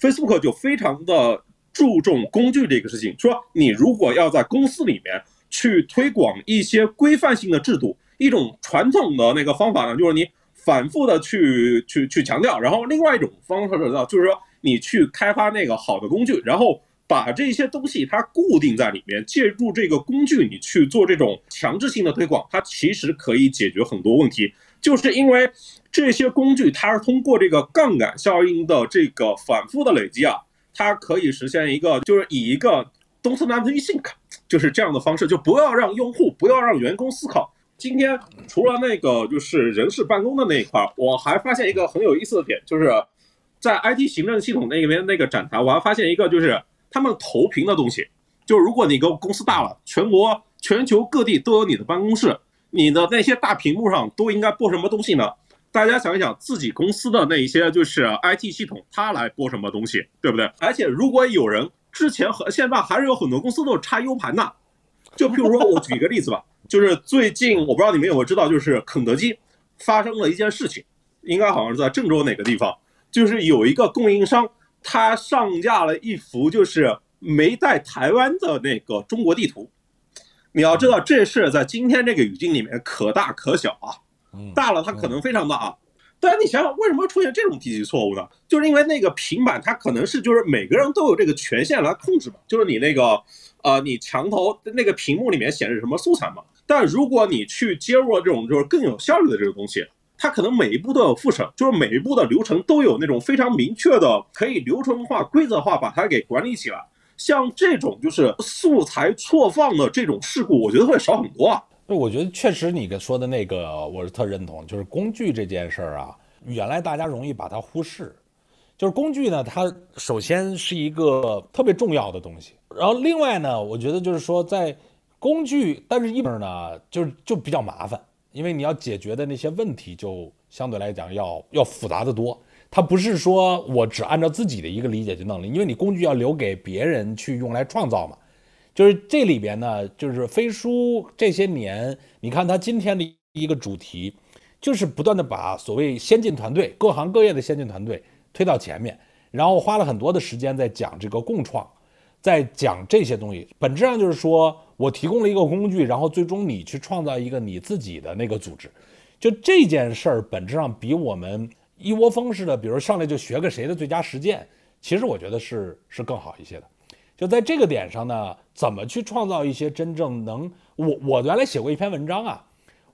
S1: Facebook 就非常的注重工具这个事情，说你如果要在公司里面去推广一些规范性的制度。一种传统的那个方法呢，就是你反复的去去去强调，然后另外一种方式呢，就是说你去开发那个好的工具，然后把这些东西它固定在里面，借助这个工具你去做这种强制性的推广，它其实可以解决很多问题，就是因为这些工具它是通过这个杠杆效应的这个反复的累积啊，它可以实现一个就是以一个 don't let me think 就是这样的方式，就不要让用户不要让员工思考。今天除了那个就是人事办公的那一块，我还发现一个很有意思的点，就是在 IT 行政系统那边那个展台，我还发现一个就是他们投屏的东西。就如果你个公司大了，全国全球各地都有你的办公室，你的那些大屏幕上都应该播什么东西呢？大家想一想，自己公司的那一些就是 IT 系统，它来播什么东西，对不对？而且如果有人之前和现在还是有很多公司都是插 U 盘的，就譬如说我举个例子吧。*laughs* 就是最近，我不知道你们有没有知道，就是肯德基发生了一件事情，应该好像是在郑州哪个地方，就是有一个供应商，他上架了一幅就是没带台湾的那个中国地图。你要知道，这事在今天这个语境里面可大可小啊，大了它可能非常大啊。但是你想想，为什么会出现这种低级错误呢？就是因为那个平板它可能是就是每个人都有这个权限来控制嘛，就是你那个呃，你墙头那个屏幕里面显示什么素材嘛。但如果你去接入了这种就是更有效率的这个东西，它可能每一步都有复审，就是每一步的流程都有那种非常明确的可以流程化、规则化把它给管理起来。像这种就是素材错放的这种事故，我觉得会少很多啊。
S2: 对，我觉得确实你跟说的那个我是特认同，就是工具这件事儿啊，原来大家容易把它忽视。就是工具呢，它首先是一个特别重要的东西，然后另外呢，我觉得就是说在。工具，但是一本呢，就是就比较麻烦，因为你要解决的那些问题就相对来讲要要复杂的多。它不是说我只按照自己的一个理解去弄了，因为你工具要留给别人去用来创造嘛。就是这里边呢，就是飞书这些年，你看它今天的一个主题，就是不断的把所谓先进团队、各行各业的先进团队推到前面，然后花了很多的时间在讲这个共创。在讲这些东西，本质上就是说我提供了一个工具，然后最终你去创造一个你自己的那个组织。就这件事儿，本质上比我们一窝蜂似的，比如上来就学个谁的最佳实践，其实我觉得是是更好一些的。就在这个点上呢，怎么去创造一些真正能我我原来写过一篇文章啊，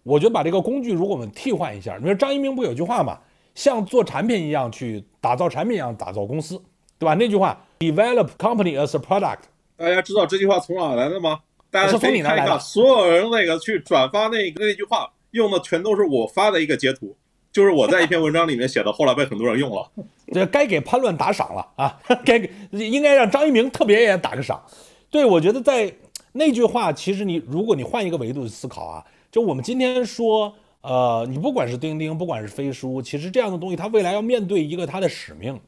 S2: 我觉得把这个工具如果我们替换一下，你说张一鸣不有句话嘛，像做产品一样去打造产品一样打造公司，对吧？那句话。Develop company as a product，
S1: 大家知道这句话从哪来的吗？大家可以看一下，所有人那个去转发那个那句话，用的全都是我发的一个截图，就是我在一篇文章里面写的，后来被很多人用了。*laughs*
S2: 这该给叛乱打赏了 *laughs* 啊！该给应该让张一鸣特别也打个赏。对，我觉得在那句话，其实你如果你换一个维度去思考啊，就我们今天说，呃，你不管是钉钉，不管是飞书，其实这样的东西，它未来要面对一个它的使命。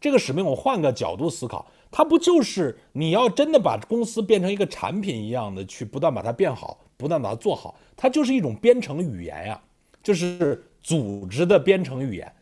S2: 这个使命，我换个角度思考，它不就是你要真的把公司变成一个产品一样的去不断把它变好，不断把它做好，它就是一种编程语言呀，就是组织的编程语言。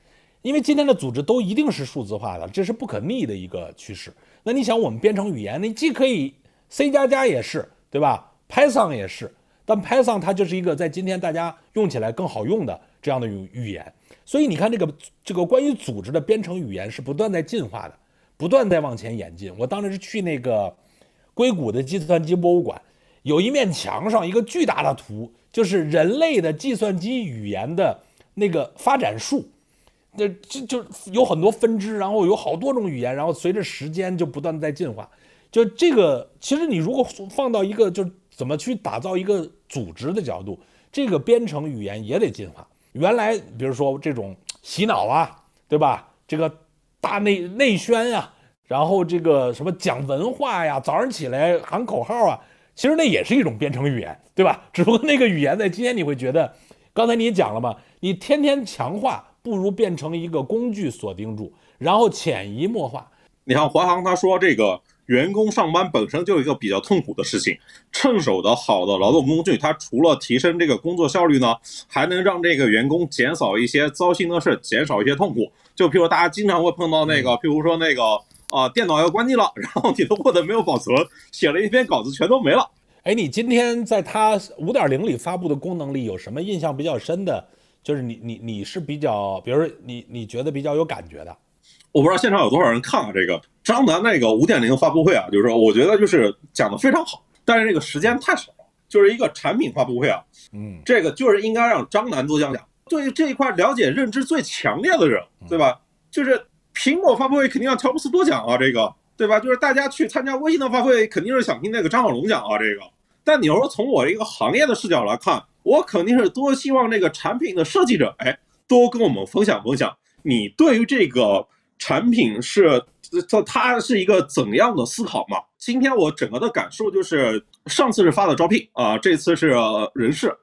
S2: 因为今天的组织都一定是数字化的，这是不可逆的一个趋势。那你想，我们编程语言，你既可以 C 加加也是，对吧？Python 也是，但 Python 它就是一个在今天大家用起来更好用的这样的语语言。所以你看，这个这个关于组织的编程语言是不断在进化的，不断在往前演进。我当时是去那个硅谷的计算机博物馆，有一面墙上一个巨大的图，就是人类的计算机语言的那个发展树，那就就有很多分支，然后有好多种语言，然后随着时间就不断在进化。就这个，其实你如果放到一个就怎么去打造一个组织的角度，这个编程语言也得进化。原来，比如说这种洗脑啊，对吧？这个大内内宣啊，然后这个什么讲文化呀，早上起来喊口号啊，其实那也是一种编程语言，对吧？*laughs* 只不过那个语言在今天你会觉得，刚才你讲了嘛，你天天强化不如变成一个工具锁定住，然后潜移默化。
S1: 你看华航他说这个。员工上班本身就一个比较痛苦的事情，趁手的好的劳动工具，它除了提升这个工作效率呢，还能让这个员工减少一些糟心的事，减少一些痛苦。就譬如大家经常会碰到那个，譬如说那个啊，电脑要关机了，然后你的 Word 没有保存，写了一篇稿子全都没了。
S2: 哎，你今天在它五点零里发布的功能里有什么印象比较深的？就是你你你是比较，比如说你你觉得比较有感觉的？
S1: 我不知道现场有多少人看了这个张楠那个五点零发布会啊，就是说我觉得就是讲的非常好，但是这个时间太少，就是一个产品发布会啊，
S2: 嗯，
S1: 这个就是应该让张楠多讲讲。对这一块了解认知最强烈的人，对吧？就是苹果发布会肯定让乔布斯多讲啊，这个对吧？就是大家去参加微信的发布会，肯定是想听那个张小龙讲啊，这个。但你要说从我一个行业的视角来看，我肯定是多希望这个产品的设计者，哎，多跟我们分享分享，你对于这个产品是这它是一个怎样的思考嘛？今天我整个的感受就是，上次是发的招聘啊，这次是人事，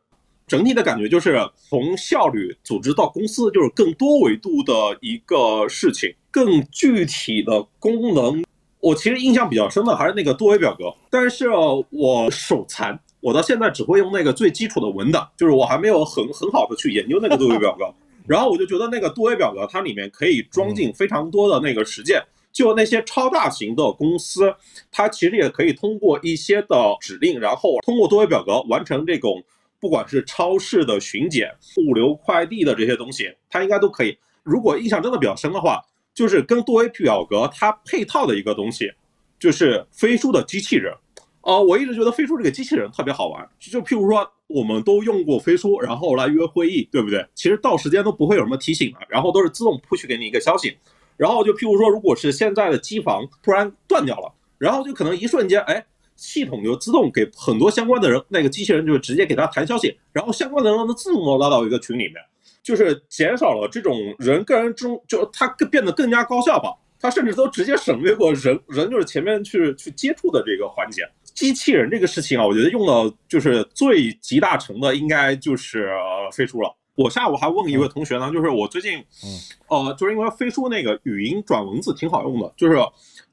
S1: 整体的感觉就是从效率组织到公司，就是更多维度的一个事情，更具体的功能。我其实印象比较深的还是那个多维表格，但是我手残，我到现在只会用那个最基础的文档，就是我还没有很很好的去研究那个多维表格。*laughs* 然后我就觉得那个多维表格它里面可以装进非常多的那个实践，就那些超大型的公司，它其实也可以通过一些的指令，然后通过多维表格完成这种不管是超市的巡检、物流快递的这些东西，它应该都可以。如果印象真的比较深的话。就是跟多维表格它配套的一个东西，就是飞书的机器人。呃，我一直觉得飞书这个机器人特别好玩。就譬如说，我们都用过飞书，然后来约会议，对不对？其实到时间都不会有什么提醒的，然后都是自动 push 给你一个消息。然后就譬如说，如果是现在的机房突然断掉了，然后就可能一瞬间，哎，系统就自动给很多相关的人，那个机器人就直接给他弹消息，然后相关的人能自动的拉到一个群里面。就是减少了这种人跟人中，就它更变得更加高效吧。它甚至都直接省略过人人就是前面去去接触的这个环节。机器人这个事情啊，我觉得用到就是最集大成的，应该就是飞书了。我下午还问一位同学呢，就是我最近，
S2: 嗯，
S1: 呃，就是因为飞书那个语音转文字挺好用的，就是。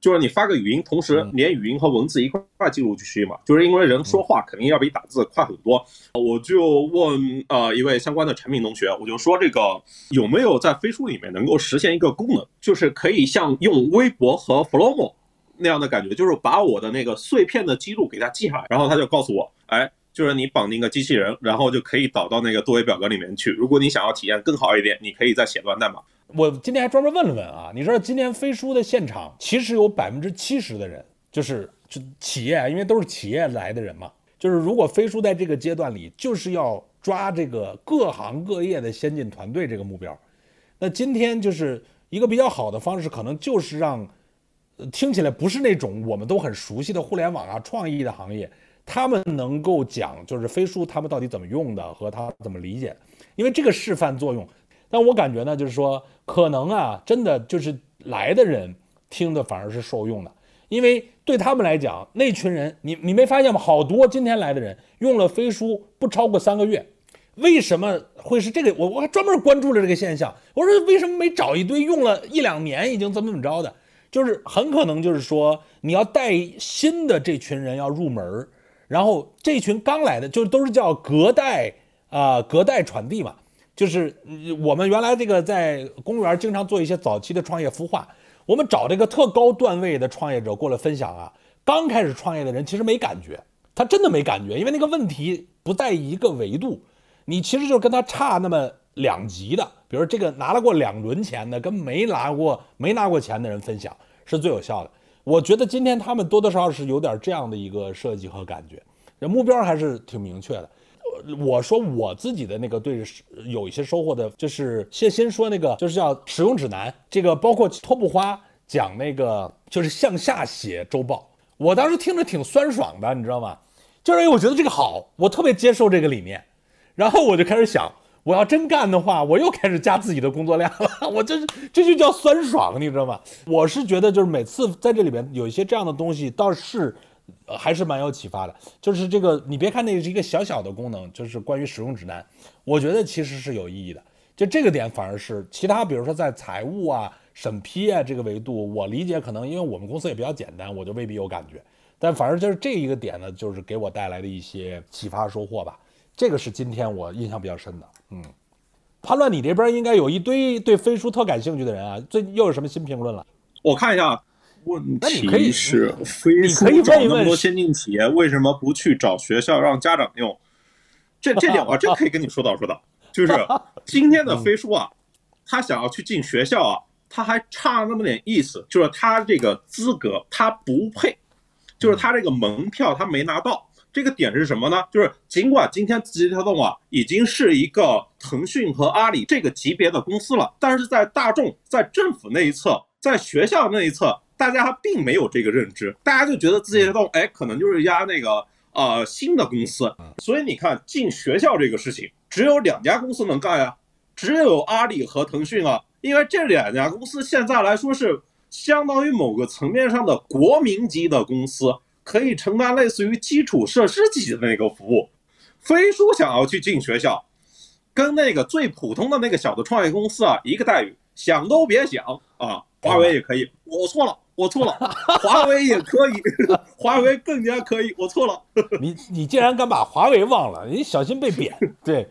S1: 就是你发个语音，同时连语音和文字一块块记录进去嘛。就是因为人说话肯定要比打字快很多。我就问呃一位相关的产品同学，我就说这个有没有在飞书里面能够实现一个功能，就是可以像用微博和 Flomo 那样的感觉，就是把我的那个碎片的记录给它记下来，然后他就告诉我，哎，就是你绑定个机器人，然后就可以导到那个多维表格里面去。如果你想要体验更好一点，你可以再写段代码。
S2: 我今天还专门问了问啊，你知道今天飞书的现场其实有百分之七十的人就是就企业，因为都是企业来的人嘛。就是如果飞书在这个阶段里就是要抓这个各行各业的先进团队这个目标，那今天就是一个比较好的方式，可能就是让听起来不是那种我们都很熟悉的互联网啊、创意的行业，他们能够讲就是飞书他们到底怎么用的和他怎么理解，因为这个示范作用。但我感觉呢，就是说，可能啊，真的就是来的人听的反而是受用的，因为对他们来讲，那群人，你你没发现吗？好多今天来的人用了飞书不超过三个月，为什么会是这个？我我还专门关注了这个现象。我说为什么没找一堆用了一两年已经怎么怎么着的？就是很可能就是说，你要带新的这群人要入门儿然后这群刚来的，就都是叫隔代啊，隔代传递嘛。就是我们原来这个在公园经常做一些早期的创业孵化，我们找这个特高段位的创业者过来分享啊。刚开始创业的人其实没感觉，他真的没感觉，因为那个问题不在一个维度，你其实就跟他差那么两级的。比如这个拿了过两轮钱的，跟没拿过没拿过钱的人分享是最有效的。我觉得今天他们多多少少是有点这样的一个设计和感觉，目标还是挺明确的。我说我自己的那个对有一些收获的，就是先先说那个，就是叫使用指南，这个包括托布花讲那个，就是向下写周报。我当时听着挺酸爽的，你知道吗？就是因为我觉得这个好，我特别接受这个理念。然后我就开始想，我要真干的话，我又开始加自己的工作量了。*laughs* 我这这就叫酸爽，你知道吗？我是觉得就是每次在这里边有一些这样的东西，倒是。还是蛮有启发的。就是这个，你别看那是一个小小的功能，就是关于使用指南，我觉得其实是有意义的。就这个点，反而是其他，比如说在财务啊、审批啊这个维度，我理解可能因为我们公司也比较简单，我就未必有感觉。但反正就是这一个点呢，就是给我带来的一些启发收获吧。这个是今天我印象比较深的。嗯，潘乱，你这边应该有一堆对飞书特感兴趣的人啊，最又有什么新评论了？
S1: 我看一下。问
S2: 那你可以
S1: 题是，飞
S2: 你可以
S1: 书找那么多先进企业，为什么不去找学校让家长用？这这点我真可以跟你说道说道，就是今天的 *laughs* 飞书啊，他想要去进学校啊，他还差那么点意思，就是他这个资格他不配，就是他这个门票他没拿到。这个点是什么呢？就是尽管今天字节跳动啊已经是一个腾讯和阿里这个级别的公司了，但是在大众、在政府那一侧、在学校那一侧，大家还并没有这个认知，大家就觉得字节跳动哎，可能就是一家那个呃新的公司。所以你看进学校这个事情，只有两家公司能干呀，只有阿里和腾讯啊，因为这两家公司现在来说是相当于某个层面上的国民级的公司。可以承担类似于基础设施级的那个服务，飞书想要去进学校，跟那个最普通的那个小的创业公司啊一个待遇，想都别想啊！华为也可以，我错了，我错了，华为也可以，*laughs* 华为更加可以，我错了。*laughs*
S2: 你你竟然敢把华为忘了，你小心被贬。对，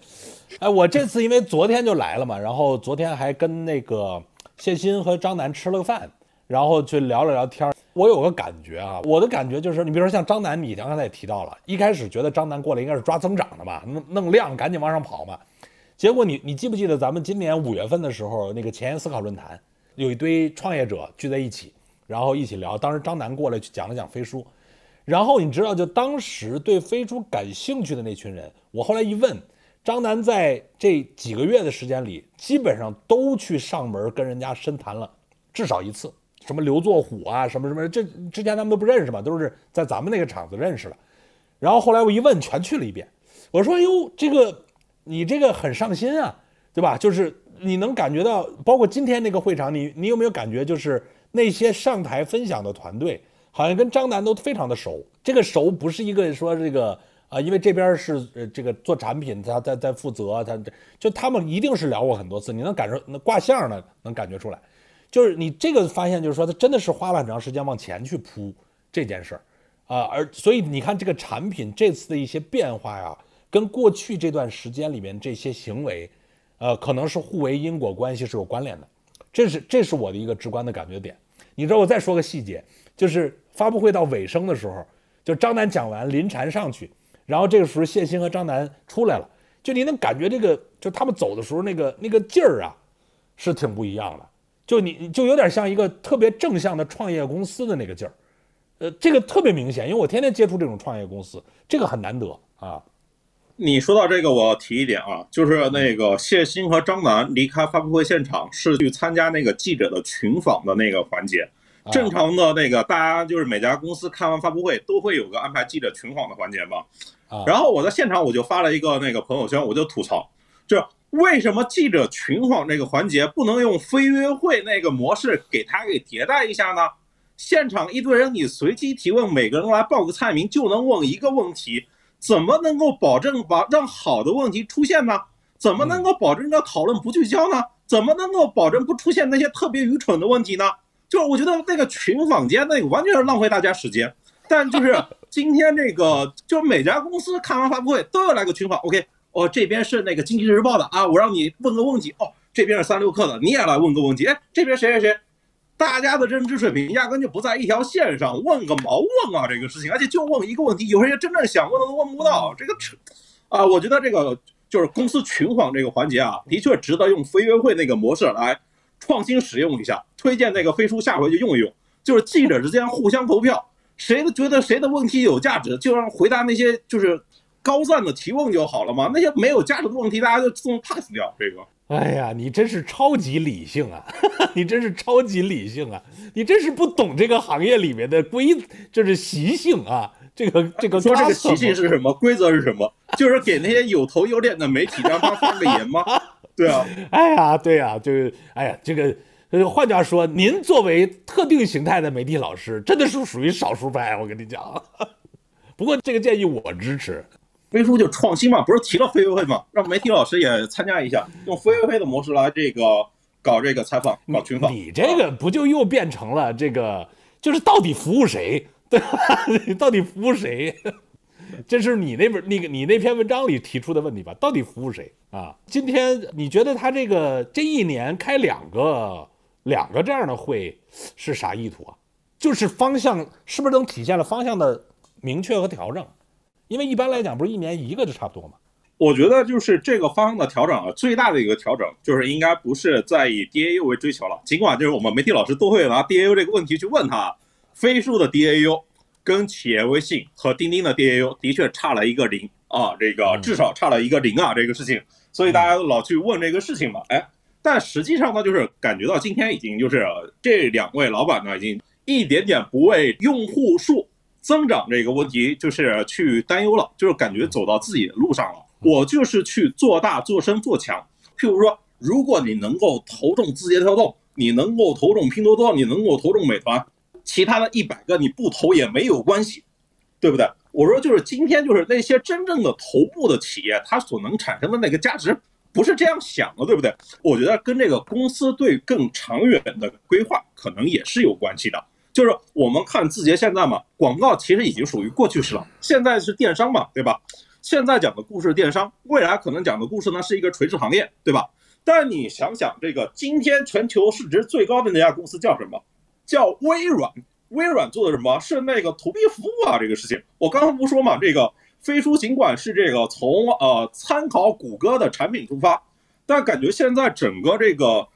S2: 哎，我这次因为昨天就来了嘛，然后昨天还跟那个谢鑫和张楠吃了个饭，然后去聊了聊天。我有个感觉啊，我的感觉就是，你比如说像张楠，你刚才也提到了，一开始觉得张楠过来应该是抓增长的嘛，弄弄量赶紧往上跑嘛。结果你你记不记得咱们今年五月份的时候那个前沿思考论坛，有一堆创业者聚在一起，然后一起聊。当时张楠过来去讲了讲飞书，然后你知道，就当时对飞书感兴趣的那群人，我后来一问，张楠在这几个月的时间里，基本上都去上门跟人家深谈了至少一次。什么刘作虎啊，什么什么，这之前他们都不认识嘛，都是在咱们那个厂子认识了。然后后来我一问，全去了一遍。我说：“哟，这个你这个很上心啊，对吧？就是你能感觉到，包括今天那个会场，你你有没有感觉，就是那些上台分享的团队，好像跟张楠都非常的熟。这个熟不是一个说这个啊，因为这边是呃这个做产品，他在在负责，他就他们一定是聊过很多次，你能感受那卦象呢，能感觉出来。”就是你这个发现，就是说他真的是花了很长时间往前去铺这件事儿，啊，而所以你看这个产品这次的一些变化呀，跟过去这段时间里面这些行为，呃，可能是互为因果关系是有关联的，这是这是我的一个直观的感觉点。你知道我再说个细节，就是发布会到尾声的时候，就张楠讲完，林禅上去，然后这个时候谢鑫和张楠出来了，就你能感觉这个，就他们走的时候那个那个劲儿啊，是挺不一样的。就你就有点像一个特别正向的创业公司的那个劲儿，呃，这个特别明显，因为我天天接触这种创业公司，这个很难得啊。
S1: 你说到这个，我提一点啊，就是那个谢鑫和张楠离开发布会现场，是去参加那个记者的群访的那个环节。正常的那个，大家就是每家公司开完发布会都会有个安排记者群访的环节嘛。然后我在现场我就发了一个那个朋友圈，我就吐槽，就。为什么记者群访这个环节不能用非约会那个模式给他给迭代一下呢？现场一堆人，你随机提问，每个人来报个菜名就能问一个问题，怎么能够保证把让好的问题出现呢？怎么能够保证这讨论不聚焦呢？怎么能够保证不出现那些特别愚蠢的问题呢？就是我觉得那个群访间那个完全是浪费大家时间。但就是今天这个，就每家公司看完发布会都要来个群访，OK。哦，这边是那个经济日报的啊，我让你问个问题。哦，这边是三六氪的，你也来问个问题。哎，这边谁谁谁，大家的认知水平压根就不在一条线上，问个毛问啊这个事情，而且就问一个问题，有些人真正想问的都问不到。这个扯啊，我觉得这个就是公司群访这个环节啊，的确值得用飞约会那个模式来创新使用一下，推荐那个飞书下回就用一用，就是记者之间互相投票，谁都觉得谁的问题有价值，就让回答那些就是。高赞的提问就好了嘛，那些没有价值的问题，大家就自动 pass 掉。这个，
S2: 哎呀，你真是超级理性啊！*laughs* 你真是超级理性啊！你真是不懂这个行业里面的规，就是习性啊！这个这个
S1: 说这个习性是什么？规则是什么？就是给那些有头有脸的媒体让他发个言吗？*laughs* 对啊，
S2: 哎呀，对呀，就是哎呀，这个呃，换句话说，您作为特定形态的媒体老师，真的是属于少数派。我跟你讲，*laughs* 不过这个建议我支持。
S1: 飞书就创新嘛，不是提了飞飞会嘛，让媒体老师也参加一下，用飞飞会的模式来这个搞这个采访、搞群访。
S2: 你这个不就又变成了这个，就是到底服务谁，对吧？你到底服务谁？*laughs* 这是你那本那个你那篇文章里提出的问题吧？到底服务谁啊？今天你觉得他这个这一年开两个两个这样的会是啥意图啊？就是方向是不是能体现了方向的明确和调整？因为一般来讲，不是一年一个就差不多吗？
S1: 我觉得就是这个方向的调整啊，最大的一个调整就是应该不是在以 DAU 为追求了。尽管就是我们媒体老师都会拿 DAU 这个问题去问他，飞书的 DAU 跟企业微信和钉钉的 DAU 的确差了一个零啊，这个至少差了一个零啊，这个事情，所以大家老去问这个事情嘛，哎，但实际上呢，就是感觉到今天已经就是这两位老板呢，已经一点点不为用户数增长这个问题就是去担忧了，就是感觉走到自己的路上了。我就是去做大、做深、做强。譬如说，如果你能够投中字节跳动，你能够投中拼多多，你能够投中美团，其他的一百个你不投也没有关系，对不对？我说就是今天就是那些真正的头部的企业，它所能产生的那个价值不是这样想的，对不对？我觉得跟这个公司对更长远的规划可能也是有关系的。就是我们看字节现在嘛，广告其实已经属于过去式了，现在是电商嘛，对吧？现在讲的故事电商，未来可能讲的故事呢是一个垂直行业，对吧？但你想想，这个今天全球市值最高的那家公司叫什么？叫微软。微软做的什么？是那个 to B 服务啊，这个事情。我刚刚不说嘛，这个飞书尽管是这个从呃参考谷歌的产品出发，但感觉现在整个这个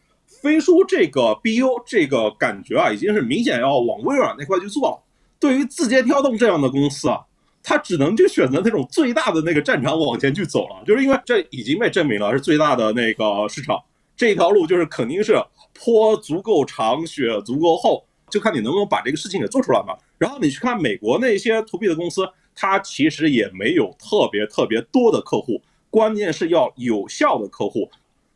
S1: 飞书这个 BU 这个感觉啊，已经是明显要往微软那块去做了。对于字节跳动这样的公司啊。他只能去选择那种最大的那个战场往前去走了，就是因为这已经被证明了是最大的那个市场，这条路就是肯定是坡足够长，雪足够厚，就看你能不能把这个事情给做出来嘛。然后你去看美国那些 to B 的公司，它其实也没有特别特别多的客户，关键是要有效的客户。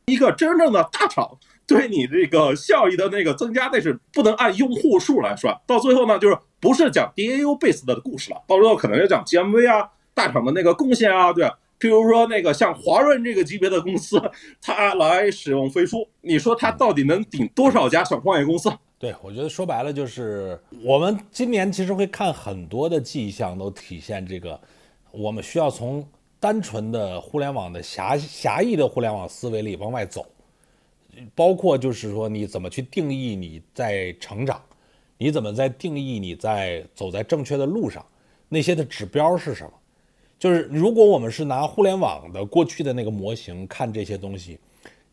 S1: 一个真正的大厂对你这个效益的那个增加，那是不能按用户数来算，到最后呢就是。不是讲 DAU base 的故事了，到时候可能要讲 GMV 啊，大厂的那个贡献啊，对，譬如说那个像华润这个级别的公司，它来使用飞书，你说它到底能顶多少家小创业公司？
S2: 对，我觉得说白了就是，我们今年其实会看很多的迹象，都体现这个，我们需要从单纯的互联网的狭狭义的互联网思维里往外走，包括就是说你怎么去定义你在成长。你怎么在定义你在走在正确的路上？那些的指标是什么？就是如果我们是拿互联网的过去的那个模型看这些东西，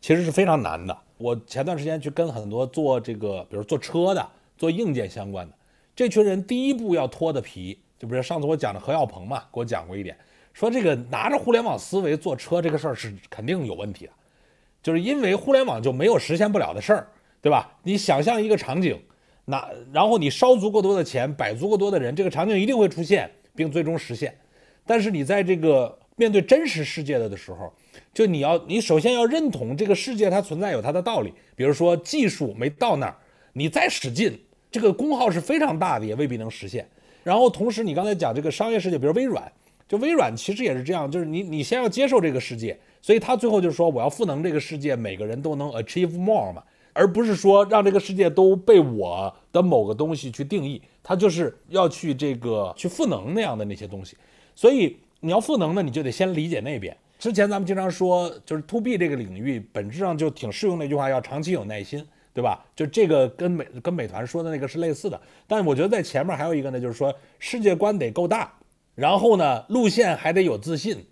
S2: 其实是非常难的。我前段时间去跟很多做这个，比如做车的、做硬件相关的这群人，第一步要脱的皮，就比如上次我讲的何耀鹏嘛，给我讲过一点，说这个拿着互联网思维做车这个事儿是肯定有问题的，就是因为互联网就没有实现不了的事儿，对吧？你想象一个场景。那然后你烧足够多的钱，摆足够多的人，这个场景一定会出现，并最终实现。但是你在这个面对真实世界的的时候，就你要你首先要认同这个世界它存在有它的道理。比如说技术没到那儿，你再使劲，这个功耗是非常大的，也未必能实现。然后同时你刚才讲这个商业世界，比如微软，就微软其实也是这样，就是你你先要接受这个世界，所以他最后就是说我要赋能这个世界，每个人都能 achieve more 嘛。而不是说让这个世界都被我的某个东西去定义，他就是要去这个去赋能那样的那些东西。所以你要赋能呢，你就得先理解那边。之前咱们经常说，就是 to B 这个领域本质上就挺适用那句话，要长期有耐心，对吧？就这个跟美跟美团说的那个是类似的。但我觉得在前面还有一个呢，就是说世界观得够大，然后呢路线还得有自信，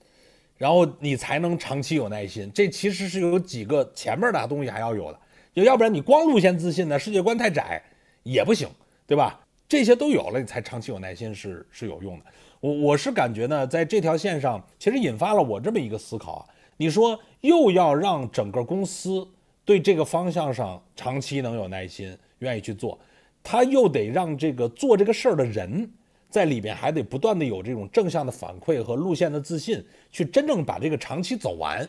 S2: 然后你才能长期有耐心。这其实是有几个前面的东西还要有的。就要不然你光路线自信呢，世界观太窄也不行，对吧？这些都有了，你才长期有耐心是是有用的。我我是感觉呢，在这条线上，其实引发了我这么一个思考啊。你说又要让整个公司对这个方向上长期能有耐心，愿意去做，他又得让这个做这个事儿的人在里边还得不断的有这种正向的反馈和路线的自信，去真正把这个长期走完。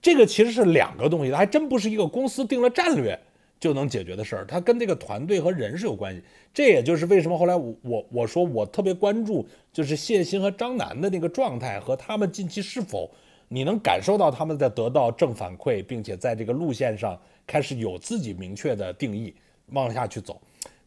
S2: 这个其实是两个东西，它还真不是一个公司定了战略就能解决的事儿，它跟这个团队和人是有关系。这也就是为什么后来我我我说我特别关注，就是谢鑫和张楠的那个状态和他们近期是否你能感受到他们在得到正反馈，并且在这个路线上开始有自己明确的定义往下去走。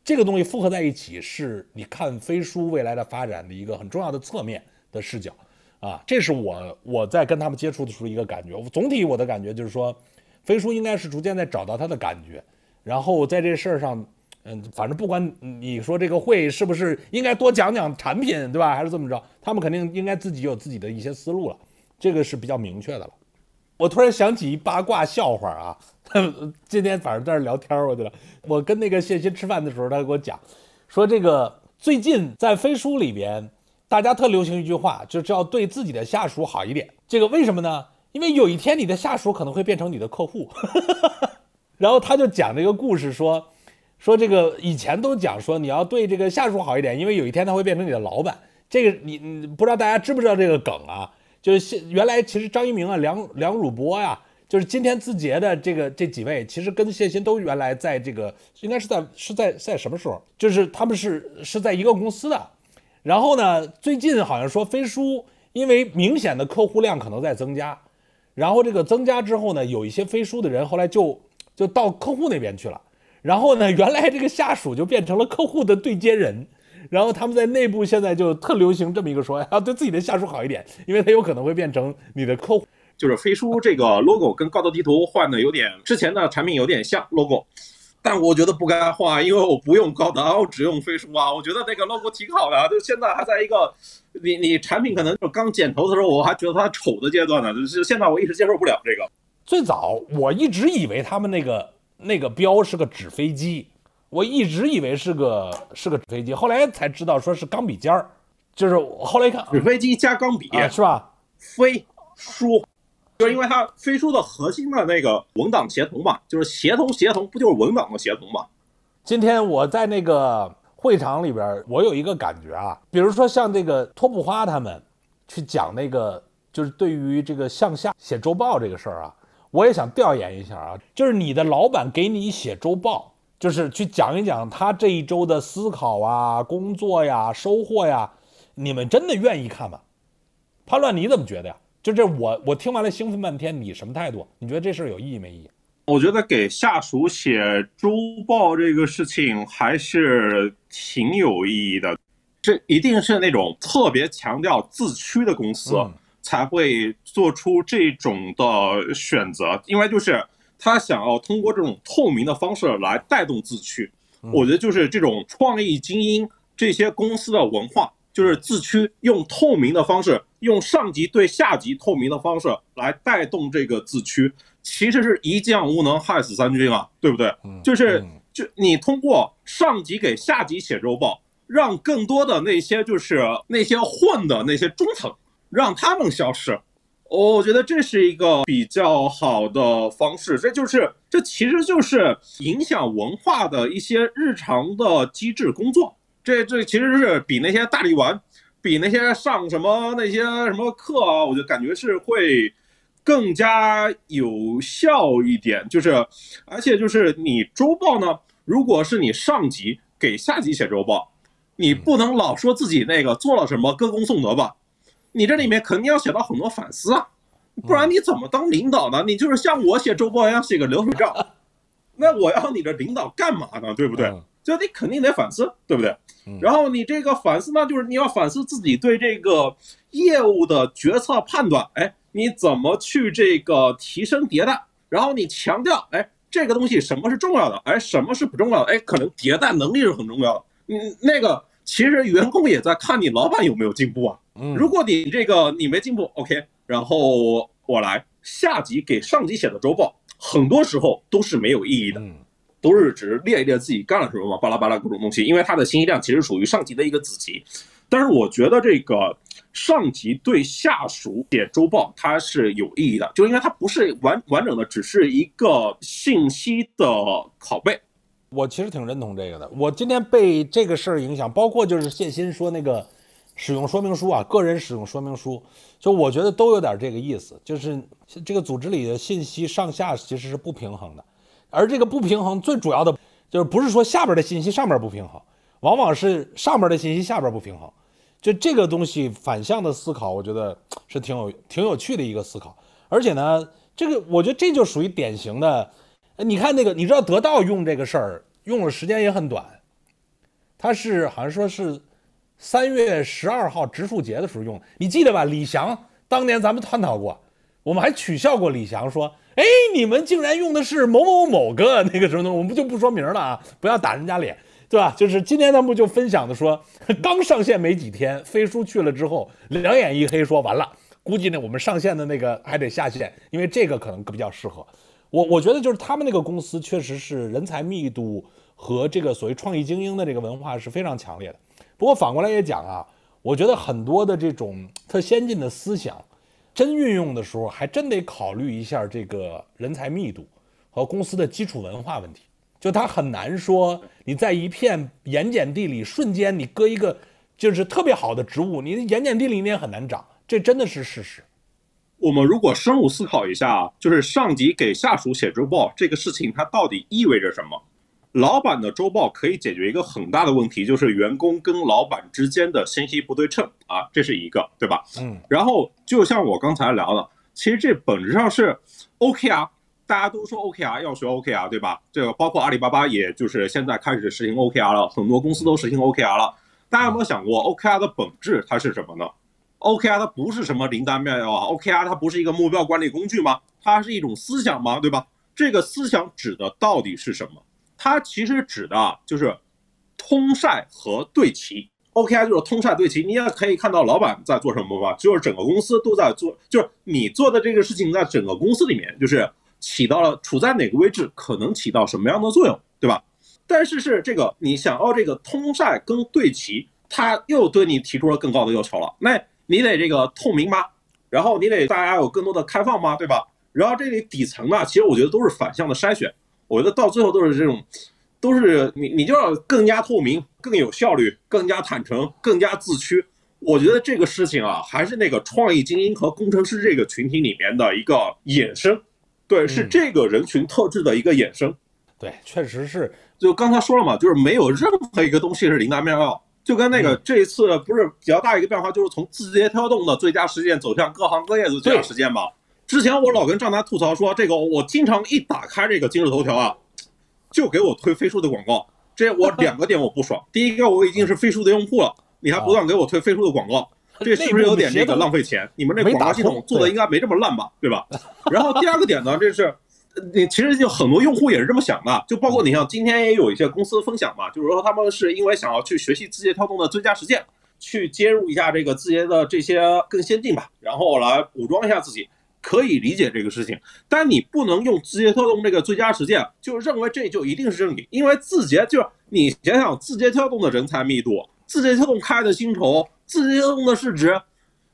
S2: 这个东西复合在一起，是你看飞书未来的发展的一个很重要的侧面的视角。啊，这是我我在跟他们接触的时候一个感觉。总体我的感觉就是说，飞书应该是逐渐在找到他的感觉，然后在这事儿上嗯，反正不管你说这个会是不是应该多讲讲产品，对吧？还是这么着，他们肯定应该自己有自己的一些思路了，这个是比较明确的了。我突然想起一八卦笑话啊，*laughs* 今天反正在这聊天我觉得我跟那个谢鑫吃饭的时候，他给我讲，说这个最近在飞书里边，大家特流行一句话，就是要对自己的下属好一点。这个为什么呢？因为有一天你的下属可能会变成你的客户。*laughs* 然后他就讲这个故事，说说这个以前都讲说你要对这个下属好一点，因为有一天他会变成你的老板。这个你你不知道大家知不知道这个梗啊？就是现原来其实张一鸣啊、梁梁汝波呀，就是今天字节的这个这几位，其实跟谢鑫都原来在这个应该是在是在在什么时候？就是他们是是在一个公司的。然后呢，最近好像说飞书因为明显的客户量可能在增加，然后这个增加之后呢，有一些飞书的人后来就就到客户那边去了。然后呢，原来这个下属就变成了客户的对接人。然后他们在内部现在就特流行这么一个说，要对自己的下属好一点，因为他有可能会变成你的客户。
S1: 就是飞书这个 logo 跟高德地图换的有点，之前的产品有点像 logo，但我觉得不该换，因为我不用高德，我只用飞书啊。我觉得那个 logo 挺好的，就现在还在一个你你产品可能就刚剪头的时候，我还觉得它丑的阶段呢，就是现在我一直接受不了这个。
S2: 最早我一直以为他们那个那个标是个纸飞机。我一直以为是个是个纸飞机，后来才知道说是钢笔尖儿，就是后来一看
S1: 纸飞机加钢笔
S2: 是吧？
S1: 飞书，就是因为它飞书的核心的那个文档协同嘛，就是协同协同，不就是文档的协同嘛？
S2: 今天我在那个会场里边，我有一个感觉啊，比如说像这个托普花他们去讲那个，就是对于这个向下写周报这个事儿啊，我也想调研一下啊，就是你的老板给你写周报。就是去讲一讲他这一周的思考啊、工作呀、收获呀，你们真的愿意看吗？潘乱，你怎么觉得呀？就这，我我听完了兴奋半天，你什么态度？你觉得这事儿有意义没意义？
S1: 我觉得给下属写周报这个事情还是挺有意义的。这一定是那种特别强调自驱的公司才会做出这种的选择，因为就是。他想要通过这种透明的方式来带动自驱，我觉得就是这种创意精英这些公司的文化，就是自驱，用透明的方式，用上级对下级透明的方式来带动这个自驱，其实是一将无能，害死三军啊，对不对？就是就你通过上级给下级写周报，让更多的那些就是那些混的那些中层，让他们消失。我觉得这是一个比较好的方式，这就是这其实就是影响文化的一些日常的机制工作。这这其实是比那些大力丸，比那些上什么那些什么课啊，我就感觉是会更加有效一点。就是而且就是你周报呢，如果是你上级给下级写周报，你不能老说自己那个做了什么歌功颂德吧。你这里面肯定要写到很多反思啊，不然你怎么当领导呢？你就是像我写周报一样写个流水账，那我要你的领导干嘛呢？对不对？就你肯定得反思，对不对？然后你这个反思呢，就是你要反思自己对这个业务的决策判断，哎，你怎么去这个提升迭代？然后你强调，哎，这个东西什么是重要的？哎，什么是不重要的？哎，可能迭代能力是很重要的。嗯，那个其实员工也在看你老板有没有进步啊。如果你这个你没进步，OK，然后我来下级给上级写的周报，很多时候都是没有意义的，都是只是列一列自己干了什么嘛，巴拉巴拉各种东西，因为它的信息量其实属于上级的一个子集。但是我觉得这个上级对下属写周报它是有意义的，就因为它不是完完整的，只是一个信息的拷贝。
S2: 我其实挺认同这个的。我今天被这个事儿影响，包括就是谢鑫说那个。使用说明书啊，个人使用说明书，就我觉得都有点这个意思，就是这个组织里的信息上下其实是不平衡的，而这个不平衡最主要的就是不是说下边的信息上边不平衡，往往是上边的信息下边不平衡，就这个东西反向的思考，我觉得是挺有挺有趣的一个思考，而且呢，这个我觉得这就属于典型的，你看那个你知道得到用这个事儿用的时间也很短，他是好像说是。三月十二号植树节的时候用，你记得吧？李翔当年咱们探讨过，我们还取笑过李翔，说哎，你们竟然用的是某某某个那个什么东西，我们不就不说名了啊，不要打人家脸，对吧？就是今天他们就分享的说，刚上线没几天，飞书去了之后，两眼一黑，说完了，估计呢我们上线的那个还得下线，因为这个可能比较适合。我我觉得就是他们那个公司确实是人才密度和这个所谓创意精英的这个文化是非常强烈的。不过反过来也讲啊，我觉得很多的这种特先进的思想。真运用的时候，还真得考虑一下这个人才密度和公司的基础文化问题。就它很难说你在一片盐碱地里瞬间你搁一个就是特别好的植物，你盐碱地里你也很难长，这真的是事实。
S1: 我们如果深入思考一下，就是上级给下属写周报这个事情，它到底意味着什么？老板的周报可以解决一个很大的问题，就是员工跟老板之间的信息不对称啊，这是一个，对吧？
S2: 嗯。
S1: 然后就像我刚才聊的，其实这本质上是 OKR，大家都说 OKR 要学 OKR，对吧？这个包括阿里巴巴，也就是现在开始实行 OKR 了，很多公司都实行 OKR 了。大家有没有想过 OKR 的本质它是什么呢？OKR 它不是什么灵丹妙药啊，OKR 它不是一个目标管理工具吗？它是一种思想吗？对吧？这个思想指的到底是什么？它其实指的就是通晒和对齐，OKR 就是通晒对齐。你也可以看到老板在做什么吧，就是整个公司都在做，就是你做的这个事情在整个公司里面，就是起到了处在哪个位置，可能起到什么样的作用，对吧？但是是这个你想要这个通晒跟对齐，它又对你提出了更高的要求了。那你得这个透明吗？然后你得大家有更多的开放吗？对吧？然后这里底层呢，其实我觉得都是反向的筛选。我觉得到最后都是这种，都是你你就要更加透明、更有效率、更加坦诚、更加自驱。我觉得这个事情啊，还是那个创意精英和工程师这个群体里面的一个衍生，对，是这个人群特质的一个衍生。
S2: 对，确实是。
S1: 就刚才说了嘛，就是没有任何一个东西是灵丹妙药。就跟那个这一次不是比较大一个变化，就是从字节跳动的最佳实践走向各行各业的最佳实践嘛。之前我老跟张楠吐槽说，这个我经常一打开这个今日头条啊，就给我推飞书的广告。这我两个点我不爽。*laughs* 第一个，我已经是飞书的用户了，你还不断给我推飞书的广告，这是不是有点这个浪费钱？*laughs* 你们这广告系统做的应该没这么烂吧，对吧？*laughs* 然后第二个点呢，这是你其实就很多用户也是这么想的，就包括你像今天也有一些公司分享嘛，就是说他们是因为想要去学习字节跳动的最佳实践，去接入一下这个字节的这些更先进吧，然后来武装一下自己。可以理解这个事情，但你不能用字节跳动这个最佳实践就认为这就一定是真理，因为字节就是你想想字节跳动的人才密度，字节跳动开的薪酬，字节跳动的市值，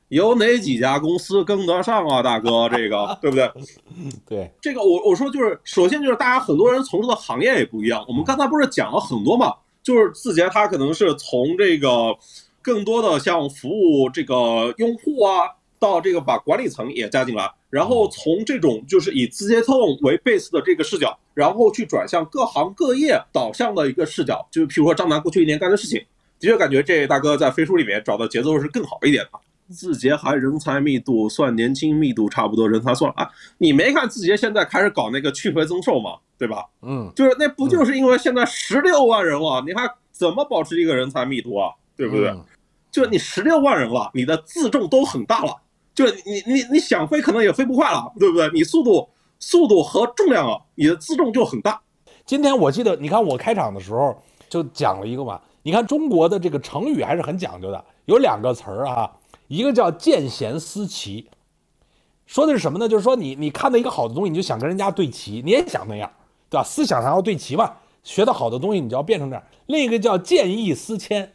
S1: 有哪几家公司跟得上啊，大哥？这个 *laughs* 对不对？
S2: 对，
S1: 这个我我说就是，首先就是大家很多人从事的行业也不一样，我们刚才不是讲了很多嘛，就是字节它可能是从这个更多的像服务这个用户啊。到这个把管理层也加进来，然后从这种就是以字节跳动为 base 的这个视角，然后去转向各行各业导向的一个视角，就譬如说张楠过去一年干的事情，的确感觉这大哥在飞书里面找的节奏是更好一点的。字节还人才密度算年轻密度差不多，人才算啊，你没看字节现在开始搞那个去肥增寿吗？对吧？
S2: 嗯，
S1: 就是那不就是因为现在十六万人了，你还怎么保持一个人才密度啊？对不对？就你十六万人了，你的自重都很大了。就你你你想飞可能也飞不快了，对不对？你速度速度和重量啊，你的自重就很大。
S2: 今天我记得，你看我开场的时候就讲了一个嘛，你看中国的这个成语还是很讲究的，有两个词儿啊，一个叫见贤思齐，说的是什么呢？就是说你你看到一个好的东西，你就想跟人家对齐，你也想那样，对吧？思想上要对齐嘛，学到好的东西你就要变成这样。另一个叫见异思迁。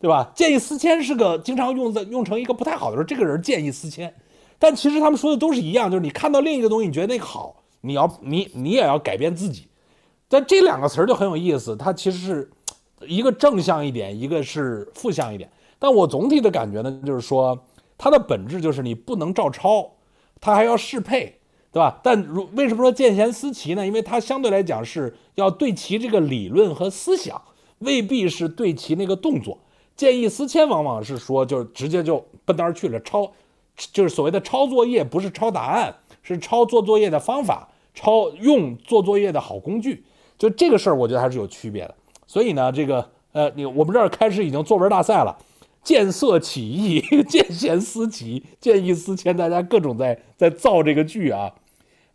S2: 对吧？见异思迁是个经常用在用成一个不太好的时候，这个人见异思迁，但其实他们说的都是一样，就是你看到另一个东西，你觉得那个好，你要你你也要改变自己。但这两个词儿就很有意思，它其实是一个正向一点，一个是负向一点。但我总体的感觉呢，就是说它的本质就是你不能照抄，它还要适配，对吧？但如为什么说见贤思齐呢？因为它相对来讲是要对齐这个理论和思想，未必是对齐那个动作。见异思迁，往往是说，就是直接就奔那儿去了，抄，就是所谓的抄作业，不是抄答案，是抄做作业的方法，抄用做作业的好工具。就这个事儿，我觉得还是有区别的。所以呢，这个呃，你我们这儿开始已经作文大赛了，见色起意，*laughs* 见贤思齐，见异思迁，大家各种在在造这个句啊。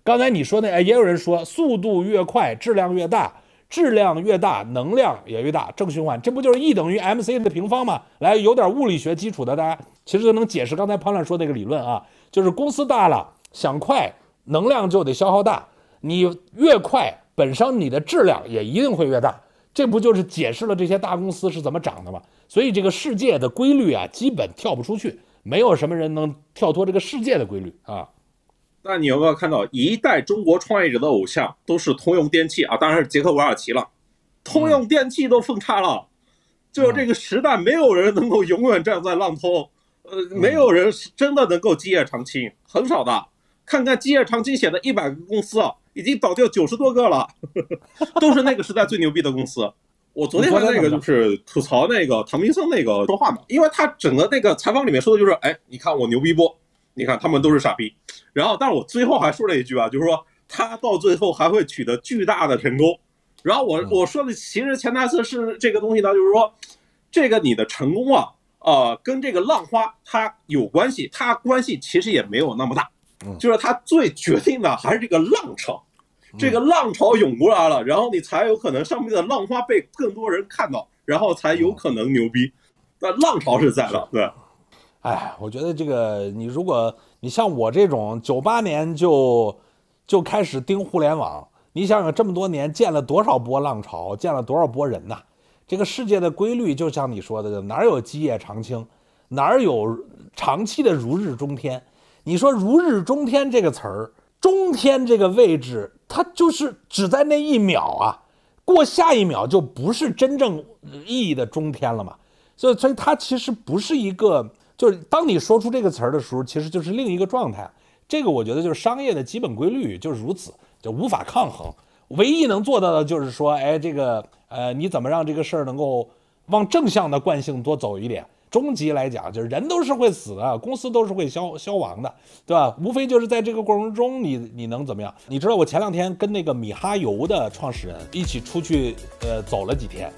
S2: 刚才你说那，哎，也有人说速度越快，质量越大，质量越大，能量也越大，正循环，这不就是 E 等于 mc 的平方吗？来，有点物理学基础的，大家其实就能解释刚才潘乱说那个理论啊，就是公司大了，想快，能量就得消耗大，你越快，本身你的质量也一定会越大，这不就是解释了这些大公司是怎么涨的吗？所以这个世界的规律啊，基本跳不出去，没有什么人能跳脱这个世界的规律啊。
S1: 那你有没有看到一代中国创业者的偶像都是通用电气啊？当然是杰克韦尔奇了，通用电气都分叉了，就这个时代没有人能够永远站在浪头，呃，没有人是真的能够基业长青，很少的。看看基业长青写的一百个公司啊，已经倒掉九十多个了，*laughs* 都是那个时代最牛逼的公司。我昨天那个就是吐槽那个唐明僧那个说话嘛，因为他整个那个采访里面说的就是，哎，你看我牛逼不？你看他们都是傻逼，然后但是我最后还说了一句啊，就是说他到最后还会取得巨大的成功。然后我我说的其实潜台词是这个东西呢，就是说这个你的成功啊，呃，跟这个浪花它有关系，它关系其实也没有那么大，就是它最决定的还是这个浪潮，这个浪潮涌过来了，然后你才有可能上面的浪花被更多人看到，然后才有可能牛逼。但浪潮是在的，对。
S2: 哎，我觉得这个你如果你像我这种九八年就就开始盯互联网，你想想这么多年见了多少波浪潮，见了多少波人呐？这个世界的规律就像你说的，哪有基业长青，哪有长期的如日中天？你说如日中天这个词儿，中天这个位置，它就是只在那一秒啊，过下一秒就不是真正意义的中天了嘛？所以，所以它其实不是一个。就是当你说出这个词儿的时候，其实就是另一个状态。这个我觉得就是商业的基本规律，就是如此，就无法抗衡。唯一能做到的就是说，哎，这个呃，你怎么让这个事儿能够往正向的惯性多走一点？终极来讲，就是人都是会死的，公司都是会消消亡的，对吧？无非就是在这个过程中，你你能怎么样？你知道我前两天跟那个米哈游的创始人一起出去，呃，走了几天。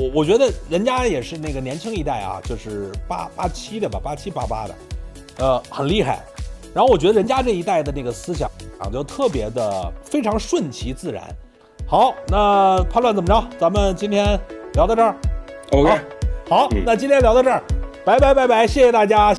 S2: 我我觉得人家也是那个年轻一代啊，就是八八七的吧，八七八八的，呃，很厉害。然后我觉得人家这一代的那个思想啊，就特别的非常顺其自然。好，那判断怎么着？咱们今天聊到这儿。
S1: OK，
S2: 好，那今天聊到这儿，拜拜拜拜，谢谢大家。